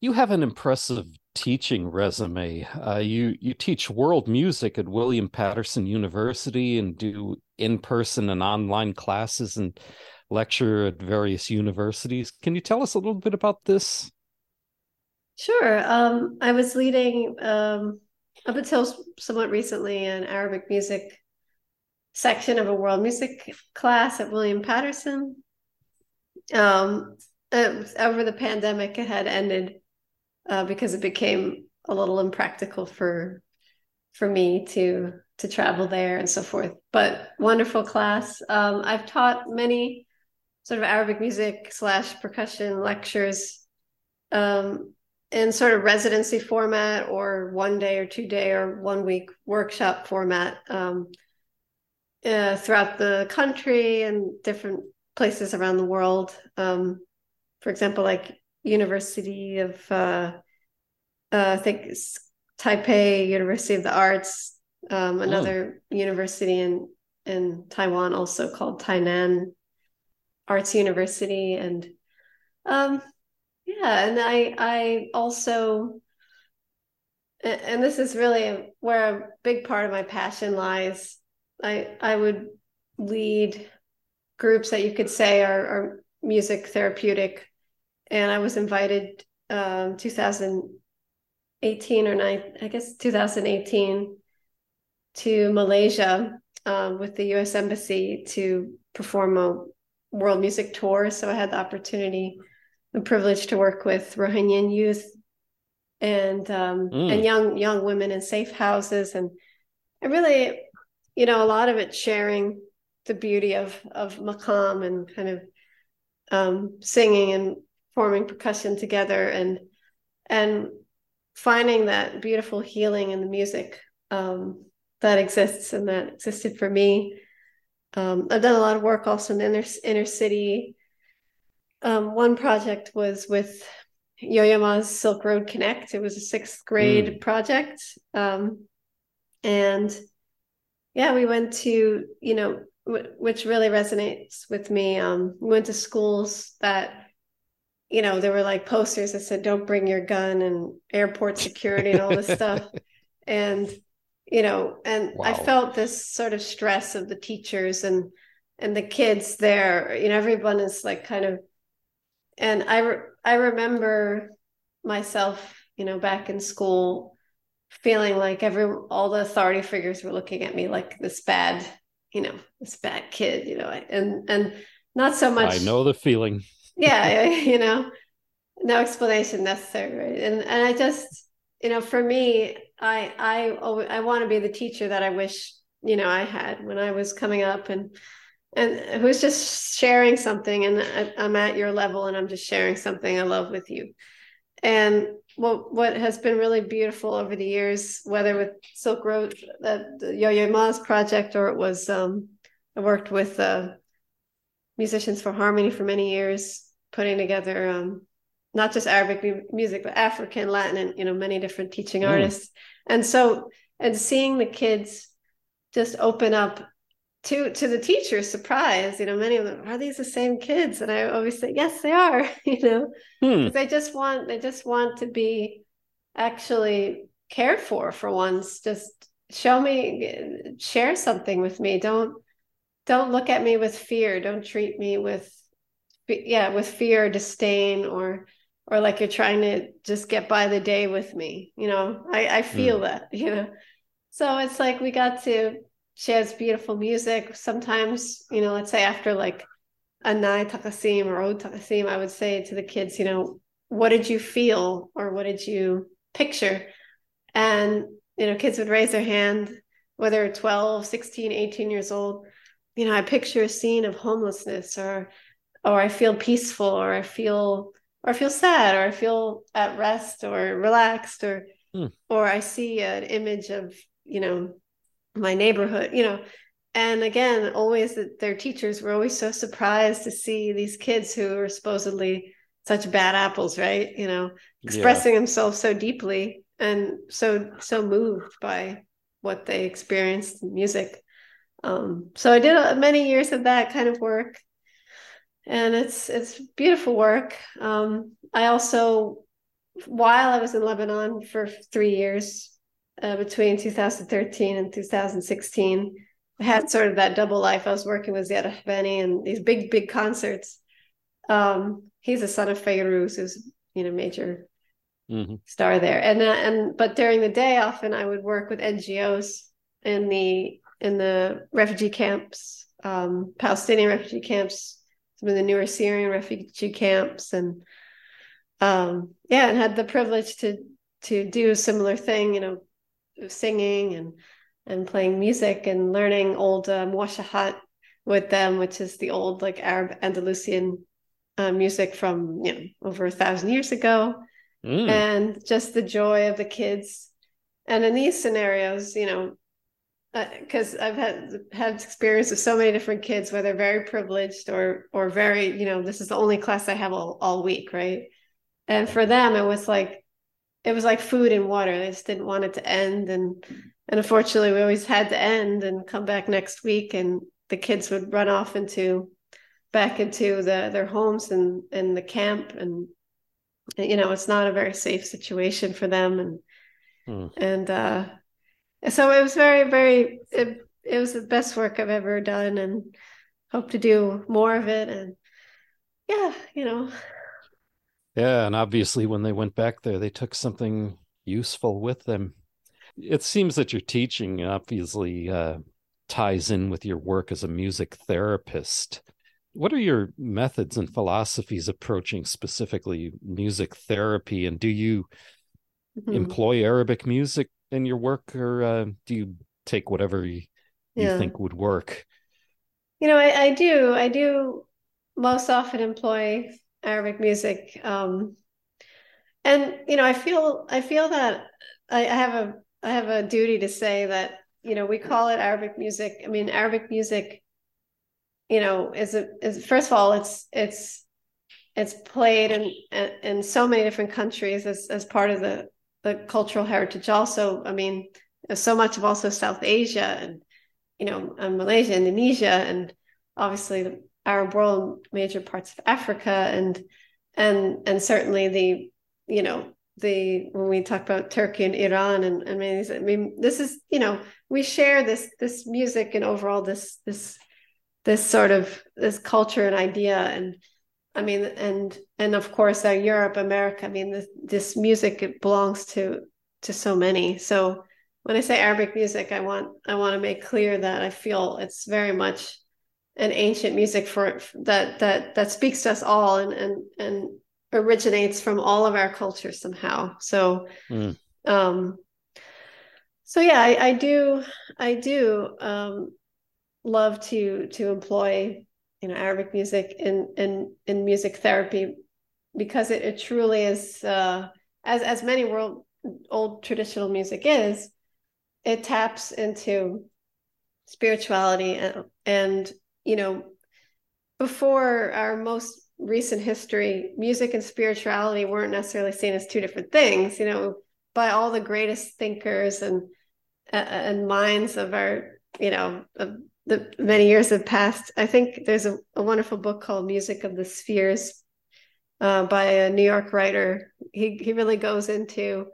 You have an impressive teaching resume. Uh, you you teach world music at William Paterson University and do in person and online classes and lecture at various universities. Can you tell us a little bit about this? Sure. Um, I was leading um, up until somewhat recently an Arabic music section of a world music class at William Patterson. Um, uh, over the pandemic it had ended uh, because it became a little impractical for for me to to travel there and so forth. But wonderful class. Um, i've taught many sort of arabic music slash percussion lectures um, in sort of residency format or one day or two day or one week workshop format um, uh, throughout the country and different places around the world. Um, for example, like University of uh, uh, I think Taipei University of the Arts, um, another oh. university in in Taiwan also called Tainan Arts University, and um, yeah, and I I also and this is really where a big part of my passion lies. I I would lead groups that you could say are, are music therapeutic and I was invited um, 2018 or nine, I guess 2018 to Malaysia um, with the U.S. Embassy to perform a world music tour. So I had the opportunity and privilege to work with Rohingya youth and um, mm. and young young women in safe houses, and I really, you know, a lot of it sharing the beauty of of maqam and kind of um, singing and forming percussion together and and finding that beautiful healing in the music um, that exists and that existed for me. Um, I've done a lot of work also in the inner, inner city. Um, one project was with Yo-Yo Ma's Silk Road Connect. It was a sixth grade mm. project. Um, and yeah, we went to, you know, w- which really resonates with me. Um, we went to schools that, you know, there were like posters that said, don't bring your gun and airport security and all this stuff. And, you know, and wow. I felt this sort of stress of the teachers and, and the kids there, you know, everyone is like kind of, and I, re- I remember myself, you know, back in school feeling like every all the authority figures were looking at me like this bad, you know, this bad kid, you know, and and not so much. I know the feeling. yeah, you know, no explanation necessary, right? And and I just, you know, for me, I I I want to be the teacher that I wish you know I had when I was coming up and and who's just sharing something and i'm at your level and i'm just sharing something i love with you and what what has been really beautiful over the years whether with silk road that the yo-yo ma's project or it was um, i worked with uh, musicians for harmony for many years putting together um, not just arabic music but african latin and you know many different teaching mm. artists and so and seeing the kids just open up to to the teacher's surprise, you know, many of them are these the same kids, and I always say yes, they are. You know, hmm. they just want they just want to be actually cared for for once. Just show me, share something with me. Don't don't look at me with fear. Don't treat me with yeah with fear, or disdain, or or like you're trying to just get by the day with me. You know, I I feel hmm. that. You know, so it's like we got to she has beautiful music. Sometimes, you know, let's say after like a Nai Takasim or Oud Takasim, I would say to the kids, you know, what did you feel or what did you picture? And, you know, kids would raise their hand, whether 12, 16, 18 years old. You know, I picture a scene of homelessness or, or I feel peaceful or I feel, or I feel sad or I feel at rest or relaxed or, hmm. or I see an image of, you know, my neighborhood, you know. And again, always their teachers were always so surprised to see these kids who are supposedly such bad apples, right? You know, expressing yeah. themselves so deeply and so so moved by what they experienced in music. Um, so I did many years of that kind of work, and it's it's beautiful work. Um, I also, while I was in Lebanon for three years, uh, between 2013 and 2016. I had sort of that double life. I was working with Ziad Rahbani and these big, big concerts. Um, he's a son of Fairuz, who's you know major mm-hmm. star there. And uh, and but during the day, often I would work with NGOs in the in the refugee camps, um, Palestinian refugee camps, some of the newer Syrian refugee camps, and um, yeah, and had the privilege to to do a similar thing. You know, singing and and playing music and learning old um, washahat with them, which is the old like Arab Andalusian uh, music from you know over a thousand years ago, mm. and just the joy of the kids. And in these scenarios, you know, because uh, I've had had experience with so many different kids, where they're very privileged or or very, you know, this is the only class I have all, all week, right? And for them, it was like it was like food and water. They just didn't want it to end. And and unfortunately we always had to end and come back next week and the kids would run off into back into the their homes and and the camp and you know it's not a very safe situation for them and hmm. and uh so it was very very it, it was the best work I've ever done and hope to do more of it and yeah you know yeah, and obviously when they went back there, they took something useful with them. It seems that your teaching obviously uh, ties in with your work as a music therapist. What are your methods and philosophies approaching specifically music therapy? And do you mm-hmm. employ Arabic music in your work, or uh, do you take whatever you, yeah. you think would work? You know, I, I do. I do most often employ Arabic music. Um, and you know, I feel I feel that I, I have a I have a duty to say that you know we call it Arabic music. I mean, Arabic music, you know, is a is first of all, it's it's it's played in in so many different countries as as part of the the cultural heritage. Also, I mean, so much of also South Asia and you know, and Malaysia, Indonesia, and obviously the Arab world, major parts of Africa, and and and certainly the you know the when we talk about Turkey and Iran and I mean I mean this is you know we share this this music and overall this this this sort of this culture and idea and I mean and and of course uh, Europe America I mean this this music it belongs to to so many so when I say Arabic music I want I want to make clear that I feel it's very much an ancient music for that that that speaks to us all and and and originates from all of our cultures somehow. So, mm. um, so yeah, I, I do, I do um, love to to employ you know Arabic music in in in music therapy because it, it truly is uh, as as many world old traditional music is. It taps into spirituality and, and you know before our most recent history, music and spirituality weren't necessarily seen as two different things. You know, by all the greatest thinkers and uh, and minds of our, you know, of the many years have passed. I think there's a, a wonderful book called Music of the Spheres uh, by a New York writer. He he really goes into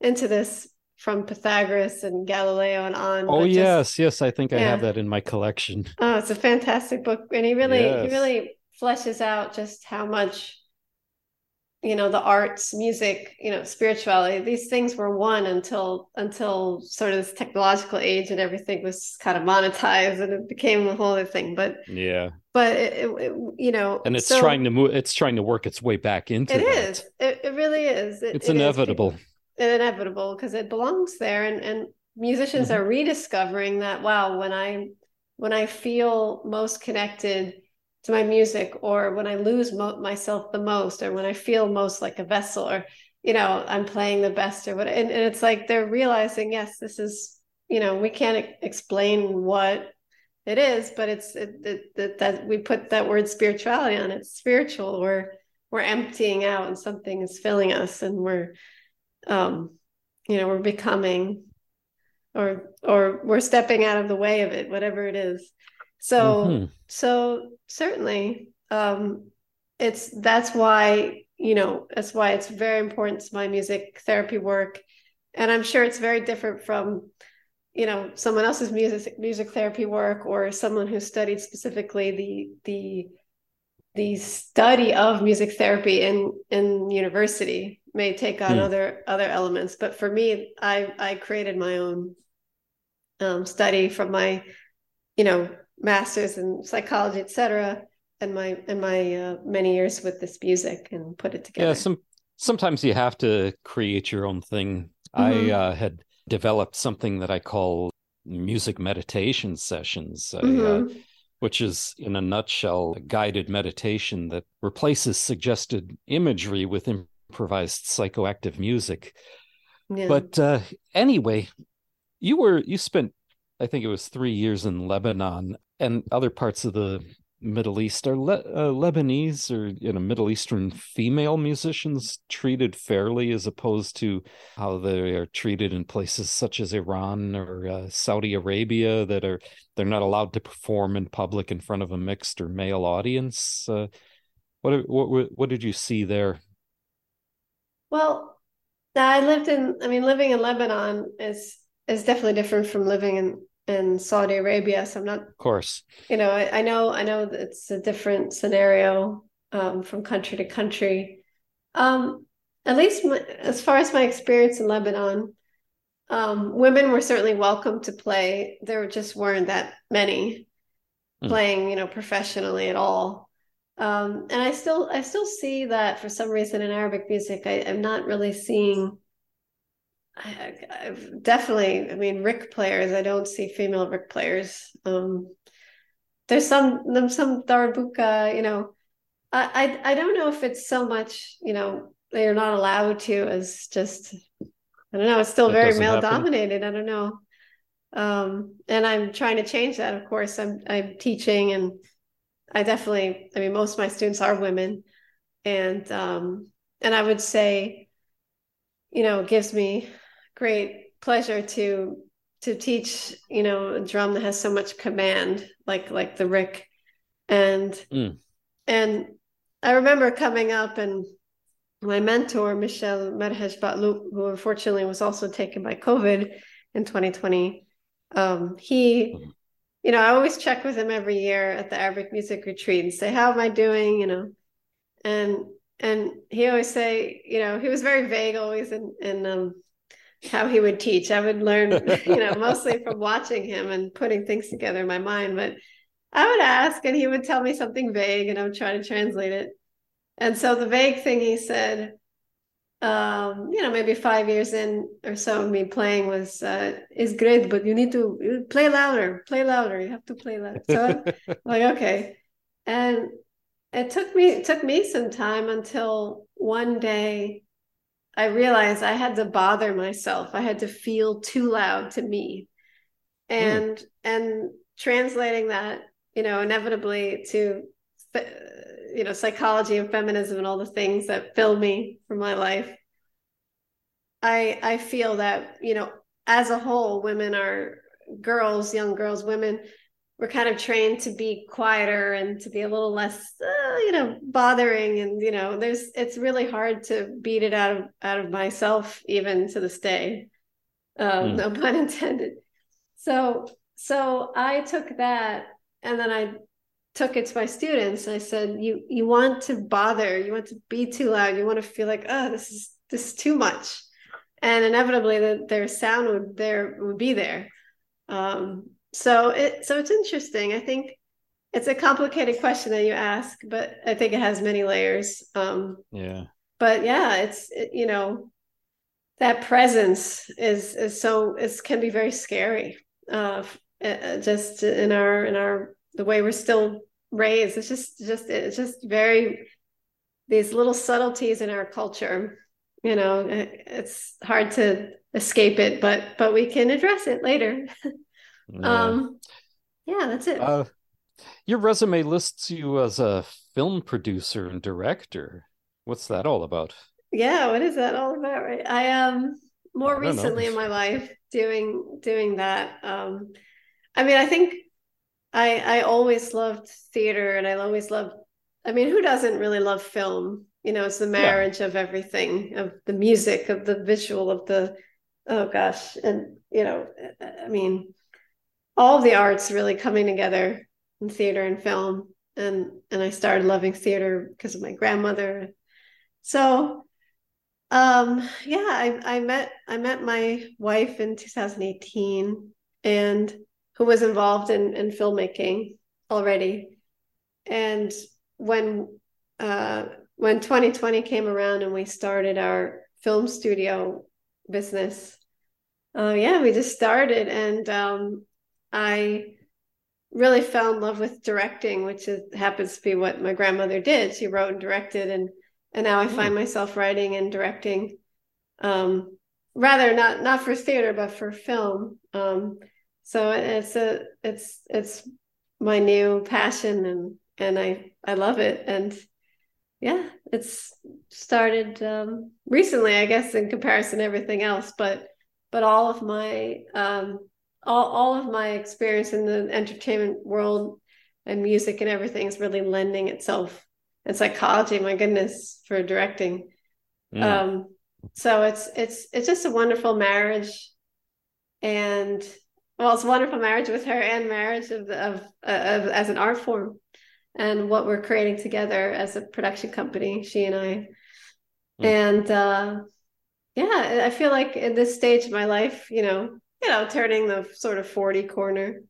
into this from Pythagoras and Galileo and on. Oh yes, just, yes, I think I have that in my collection. Oh, it's a fantastic book, and he really yes. he really fleshes out just how much you know the arts music you know spirituality these things were one until until sort of this technological age and everything was kind of monetized and it became a whole other thing. But yeah. but it, it, you know and it's so, trying to move it's trying to work its way back into it that. is. It, it really is. It, it's inevitable is inevitable. because it belongs there and and musicians mm-hmm. are rediscovering that wow when i when i feel most connected to my music or when i lose mo- myself the most or when i feel most like a vessel or you know i'm playing the best or what and, and it's like they're realizing yes this is you know we can't explain what it is but it's it, it, it, that we put that word spirituality on it. It's spiritual we're we're emptying out and something is filling us and we're um you know we're becoming or or we're stepping out of the way of it whatever it is so mm-hmm. so certainly um it's that's why you know that's why it's very important to my music therapy work and i'm sure it's very different from you know someone else's music music therapy work or someone who studied specifically the the the study of music therapy in in university may take on mm. other other elements but for me i i created my own um, study from my you know master's in psychology, etc., and my and my uh, many years with this music and put it together. Yeah, some sometimes you have to create your own thing. Mm-hmm. I uh, had developed something that I call music meditation sessions, mm-hmm. uh, which is in a nutshell a guided meditation that replaces suggested imagery with improvised psychoactive music. Yeah. But uh, anyway, you were you spent I think it was three years in Lebanon and other parts of the Middle East. Are Le- uh, Lebanese or you know Middle Eastern female musicians treated fairly as opposed to how they are treated in places such as Iran or uh, Saudi Arabia that are they're not allowed to perform in public in front of a mixed or male audience. Uh, what what what did you see there? Well, I lived in. I mean, living in Lebanon is is definitely different from living in in Saudi Arabia. So I'm not, of course, you know, I, I know, I know it's a different scenario um, from country to country. Um, at least my, as far as my experience in Lebanon, um, women were certainly welcome to play. There just weren't that many mm. playing, you know, professionally at all. Um, and I still, I still see that for some reason in Arabic music, I, I'm not really seeing I, I've definitely, I mean, riq players. I don't see female riq players. Um, there's some, some Darbuka, you know, I, I I don't know if it's so much, you know, they're not allowed to as just I don't know, it's still That very male happen? dominated. I don't know. Um, and I'm trying to change that, of course. I'm I'm teaching and I definitely, I mean, most of my students are women. And um, and I would say, you know, it gives me great pleasure to to teach, you know, a drum that has so much command, like like the riq. And Mm. and I remember coming up and my mentor, Michel Merhej Baklouk, who unfortunately was also taken by COVID in 2020, um, he, you know, I always check with him every year at the Arabic music retreat and say, how am I doing? You know, and and he always say, you know, he was very vague always in, in um, how he would teach. I would learn, you know, mostly from watching him and putting things together in my mind. But I would ask and he would tell me something vague and I would try to translate it. And so the vague thing he said, um, you know, maybe five years in or so of me playing was uh, is great, but you need to play louder, play louder. You have to play louder. So I'm like, okay. And it took me it took me some time until one day I realized I had to bother myself. I had to feel too loud to me. Hmm. And and translating that, you know, inevitably to you know, psychology and feminism and all the things that fill me for my life. I I feel that, you know, as a whole, women are girls, young girls, women we're kind of trained to be quieter and to be a little less uh, you know bothering and you know there's it's really hard to beat it out of out of myself even to this day um, Mm. no pun intended. So so i took that and then i took it to my students. I said you you want to bother. You want to be too loud. You want to feel like oh this is this is too much. And inevitably the, their sound would there would be there. Um, so it so it's interesting. I think it's a complicated question that you ask, but I think it has many layers. Um, yeah. but yeah, it's it, you know that presence is is so is can be very scary. Uh, uh, just in our in our the way we're still raised, it's just just it's just very these little subtleties in our culture. You know, it, it's hard to escape it, but but we can address it later. yeah. Um, yeah, that's it. Uh, your resume lists you as a film producer and director. What's that all about? yeah, what is that all about, right? I um more I don't know. recently in my life doing doing that. Um, I mean, I think I I always loved theater, and I always loved. I mean, who doesn't really love film? You know, it's the marriage of everything, of the music, of the visual, of the oh gosh, and you know, I mean, all the arts really coming together in theater and film, and and I started loving theater because of my grandmother. So um, yeah, I, I met I met my wife in 2018 and who was involved in, in filmmaking already. And when uh, when 2020 came around and we started our film studio business, uh, yeah, we just started and um, I really fell in love with directing, which is, happens to be what my grandmother did. She wrote and directed and and now I find myself writing and directing um rather not not for theater but for film. Um so it's a it's it's my new passion and and I I love it. And yeah it's started um recently I guess in comparison to everything else but but all of my um all all of my experience in the entertainment world and music and everything is really lending itself and psychology my goodness for directing Mm. um so it's it's it's just a wonderful marriage and well it's a wonderful marriage with her and marriage of of, of as an art form and what we're creating together as a production company she and i Mm. and uh yeah i feel like in this stage of my life you know you know turning the sort of 40 corner.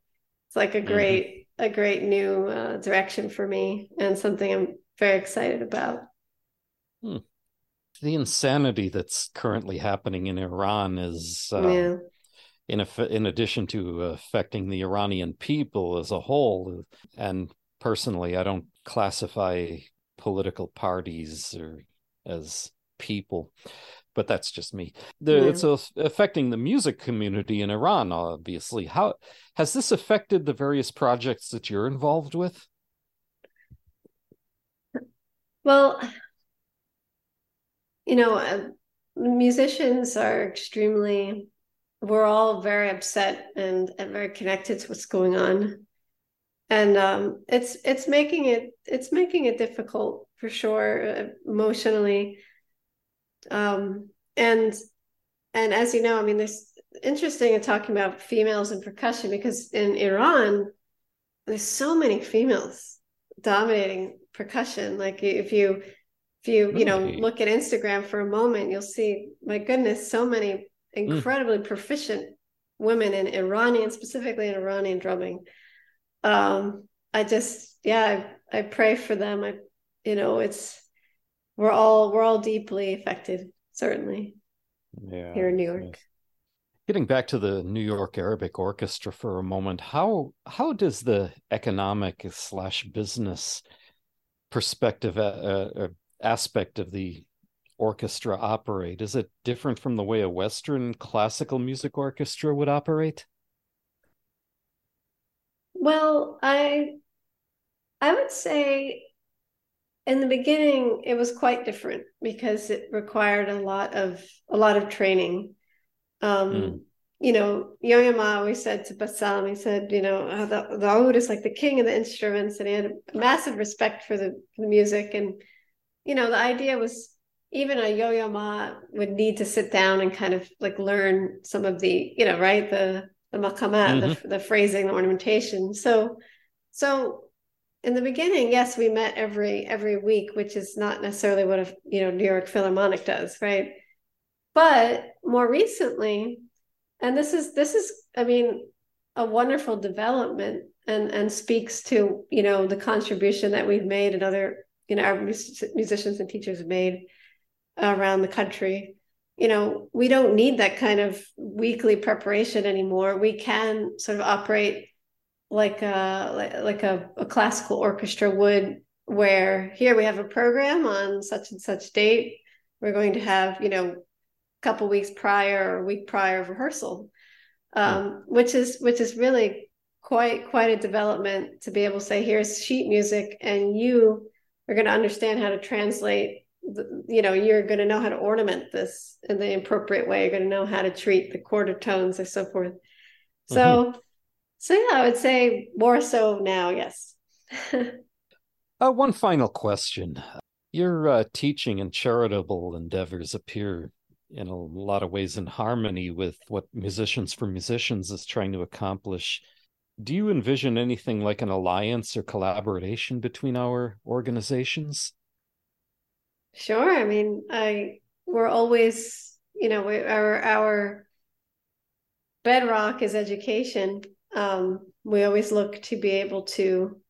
It's like a Mhm. great a great new uh, direction for me and something i'm very excited about. The insanity that's currently happening in Iran is, uh, yeah. in eff- in addition to affecting the Iranian people as a whole, and personally, I don't classify political parties or as people but that's just me. The, yeah. It's a, affecting the music community in Iran, obviously. How has this affected the various projects that you're involved with? Well, you know, uh, musicians are extremely. We're all very upset and, and very connected to what's going on, and um, it's it's making it it's making it difficult for sure uh, emotionally um, and and as you know, I mean, there's interesting in talking about females in percussion because in Iran, there's so many females dominating percussion. Like if you if you really? you know look at Instagram for a moment, you'll see, my goodness, so many hmm. incredibly mm. proficient women in Iranian, specifically in Iranian drumming. Um, I just yeah, I, I pray for them. I you know, it's we're all we're all deeply affected certainly yeah here in new york. Yes. getting back to the new york arabic orchestra for a moment how how does the economic slash business perspective uh, uh, aspect of the orchestra operate? Is it different from the way a western classical music orchestra would operate? Well i i would say in the beginning it was quite different because it required a lot of a lot of training um mm. you know ma always said to bassam he said you know uh, the, the oud is like the king of the instruments and he had a massive respect for the, for the music and you know the idea was even a yo-yo ma would need to sit down and kind of like learn some of the you know right the the maqamat mm-hmm. the, the phrasing the ornamentation so so in the beginning, yes, we met every every week, which is not necessarily what a you know New York Philharmonic does, right? But more recently, and this is this is, I mean, a wonderful development and and speaks to you know the contribution that we've made and other you know our musicians and teachers have made around the country you know we don't need that kind of weekly preparation anymore we can sort of operate like a like, like a, a classical orchestra would where here we have a program on such and such date. We're going to have you know a couple weeks prior or a week prior of rehearsal. Um, which is which is really quite quite a development to be able to say here's sheet music and you are going to understand how to translate the, you know you're going to know how to ornament this in the appropriate way. You're going to know how to treat the quarter tones and so forth. So mm-hmm. So yeah, I would say more so now, yes. uh, one final question. Your uh, teaching and charitable endeavors appear in a lot of ways in harmony with what Musicians for Musicians is trying to accomplish. Do you envision anything like an alliance or collaboration between our organizations? Sure. I mean, I we're always, you know, we, our our bedrock is education um, we always look to be able to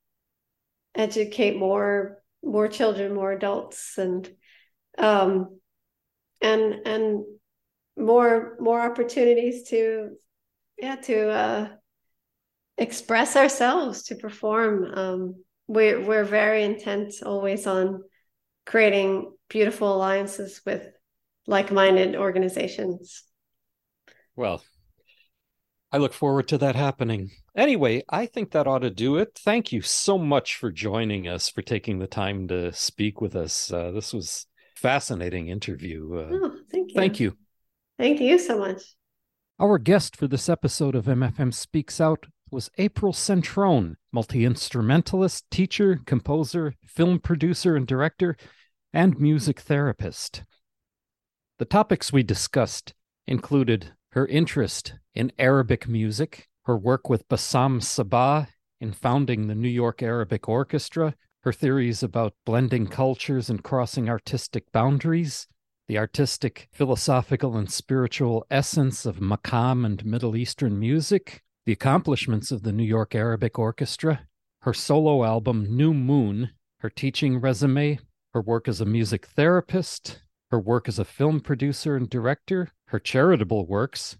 educate more more children more adults and um, and and more more opportunities to yeah to uh, express ourselves to perform. Um, we're we're very intent always on creating beautiful alliances with like-minded organizations. Well I look forward to that happening. Anyway, I think that ought to do it. Thank you so much for joining us, for taking the time to speak with us. Uh, this was fascinating interview. Uh, oh, thank you. Thank you. Thank you so much. Our guest for this episode of MFM Speaks Out was April Centrone, multi instrumentalist, teacher, composer, film producer and director, and music therapist. The topics we discussed included her interest in Arabic music, her work with Bassam Saba in founding the New York Arabic Orchestra, her theories about blending cultures and crossing artistic boundaries, the artistic, philosophical, and spiritual essence of Maqam and Middle Eastern music, the accomplishments of the New York Arabic Orchestra, her solo album New Moon, her teaching resume, her work as a music therapist, her work as a film producer and director, her charitable works,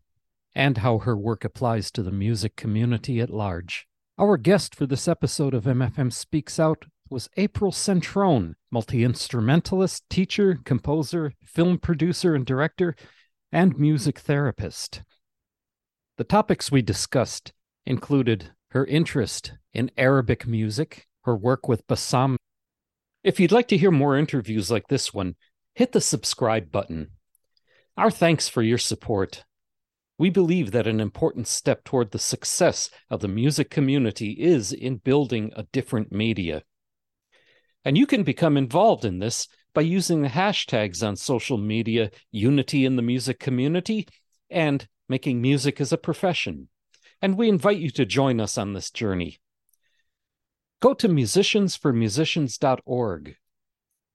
and how her work applies to the music community at large. Our guest for this episode of MFM Speaks Out was April Centrone, multi instrumentalist, teacher, composer, film producer and director, and music therapist. The topics we discussed included her interest in Arabic music, her work with Bassam. If you'd like to hear more interviews like this one, hit the subscribe button. Our thanks for your support. We believe that an important step toward the success of the music community is in building a different media. And you can become involved in this by using the hashtags on social media Unity in the Music Community and Making Music as a Profession. And we invite you to join us on this journey. Go to musiciansformusicians.org.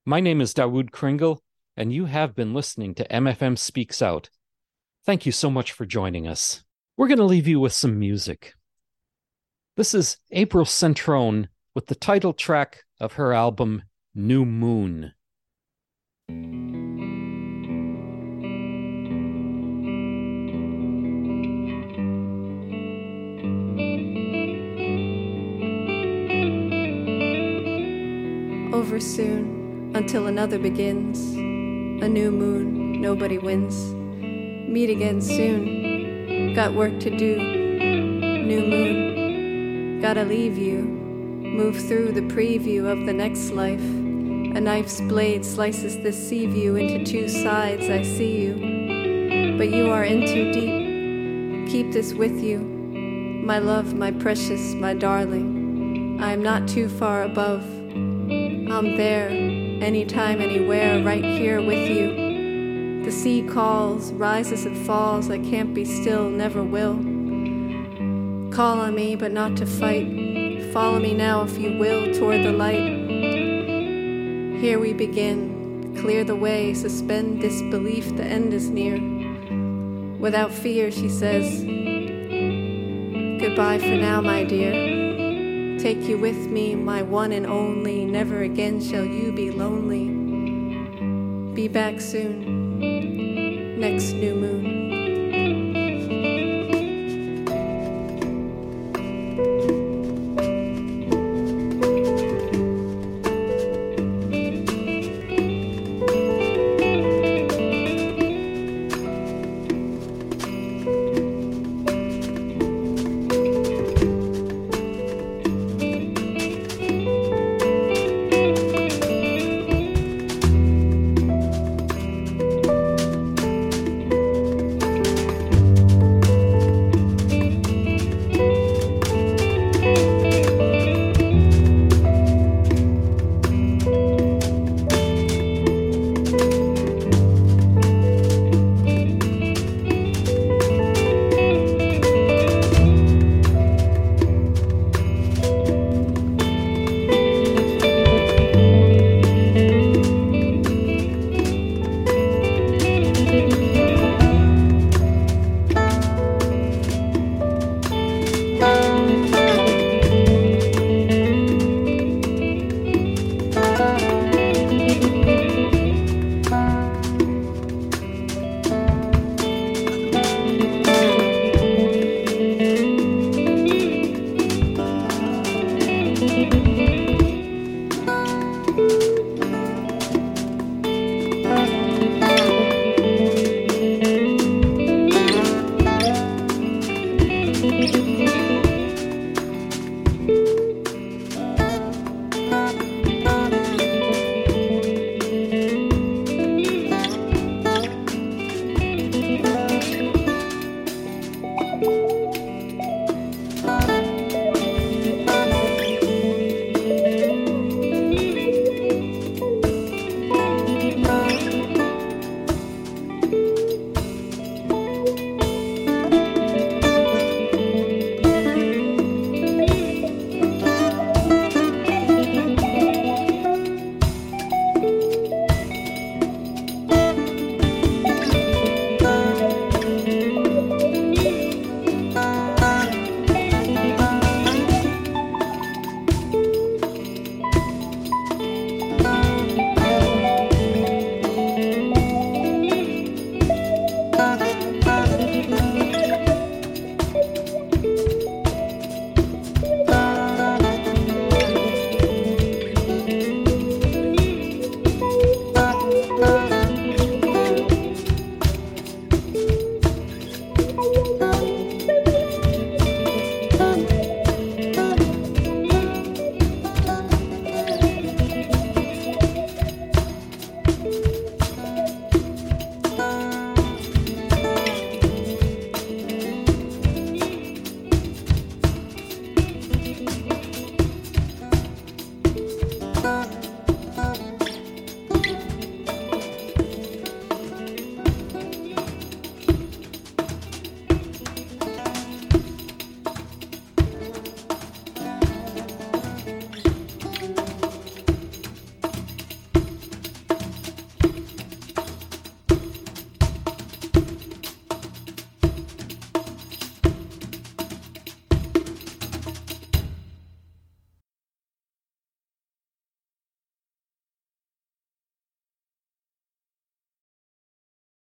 My name is Dawoud Kringle, and you have been listening to MFM Speaks Out Thank you so much for joining us. We're going to leave you with some music. This is April Centrone with the title track of her album, New Moon. Over soon, until another begins. A new moon, nobody wins. Meet again soon. Got work to do. New moon. Gotta leave you. Move through the preview of the next life. A knife's blade slices the sea view into two sides. I see you. But you are in too deep. Keep this with you. My love, my precious, my darling. I am not too far above. I'm there, anytime, anywhere, right here with you. The sea calls, rises and falls, I can't be still, never will. Call on me, but not to fight. Follow me now, if you will, toward the light. Here we begin. Clear the way, suspend disbelief, the end is near. Without fear, she says, Goodbye for now, my dear. Take you with me, my one and only. Never again shall you be lonely. Be back soon next new moon.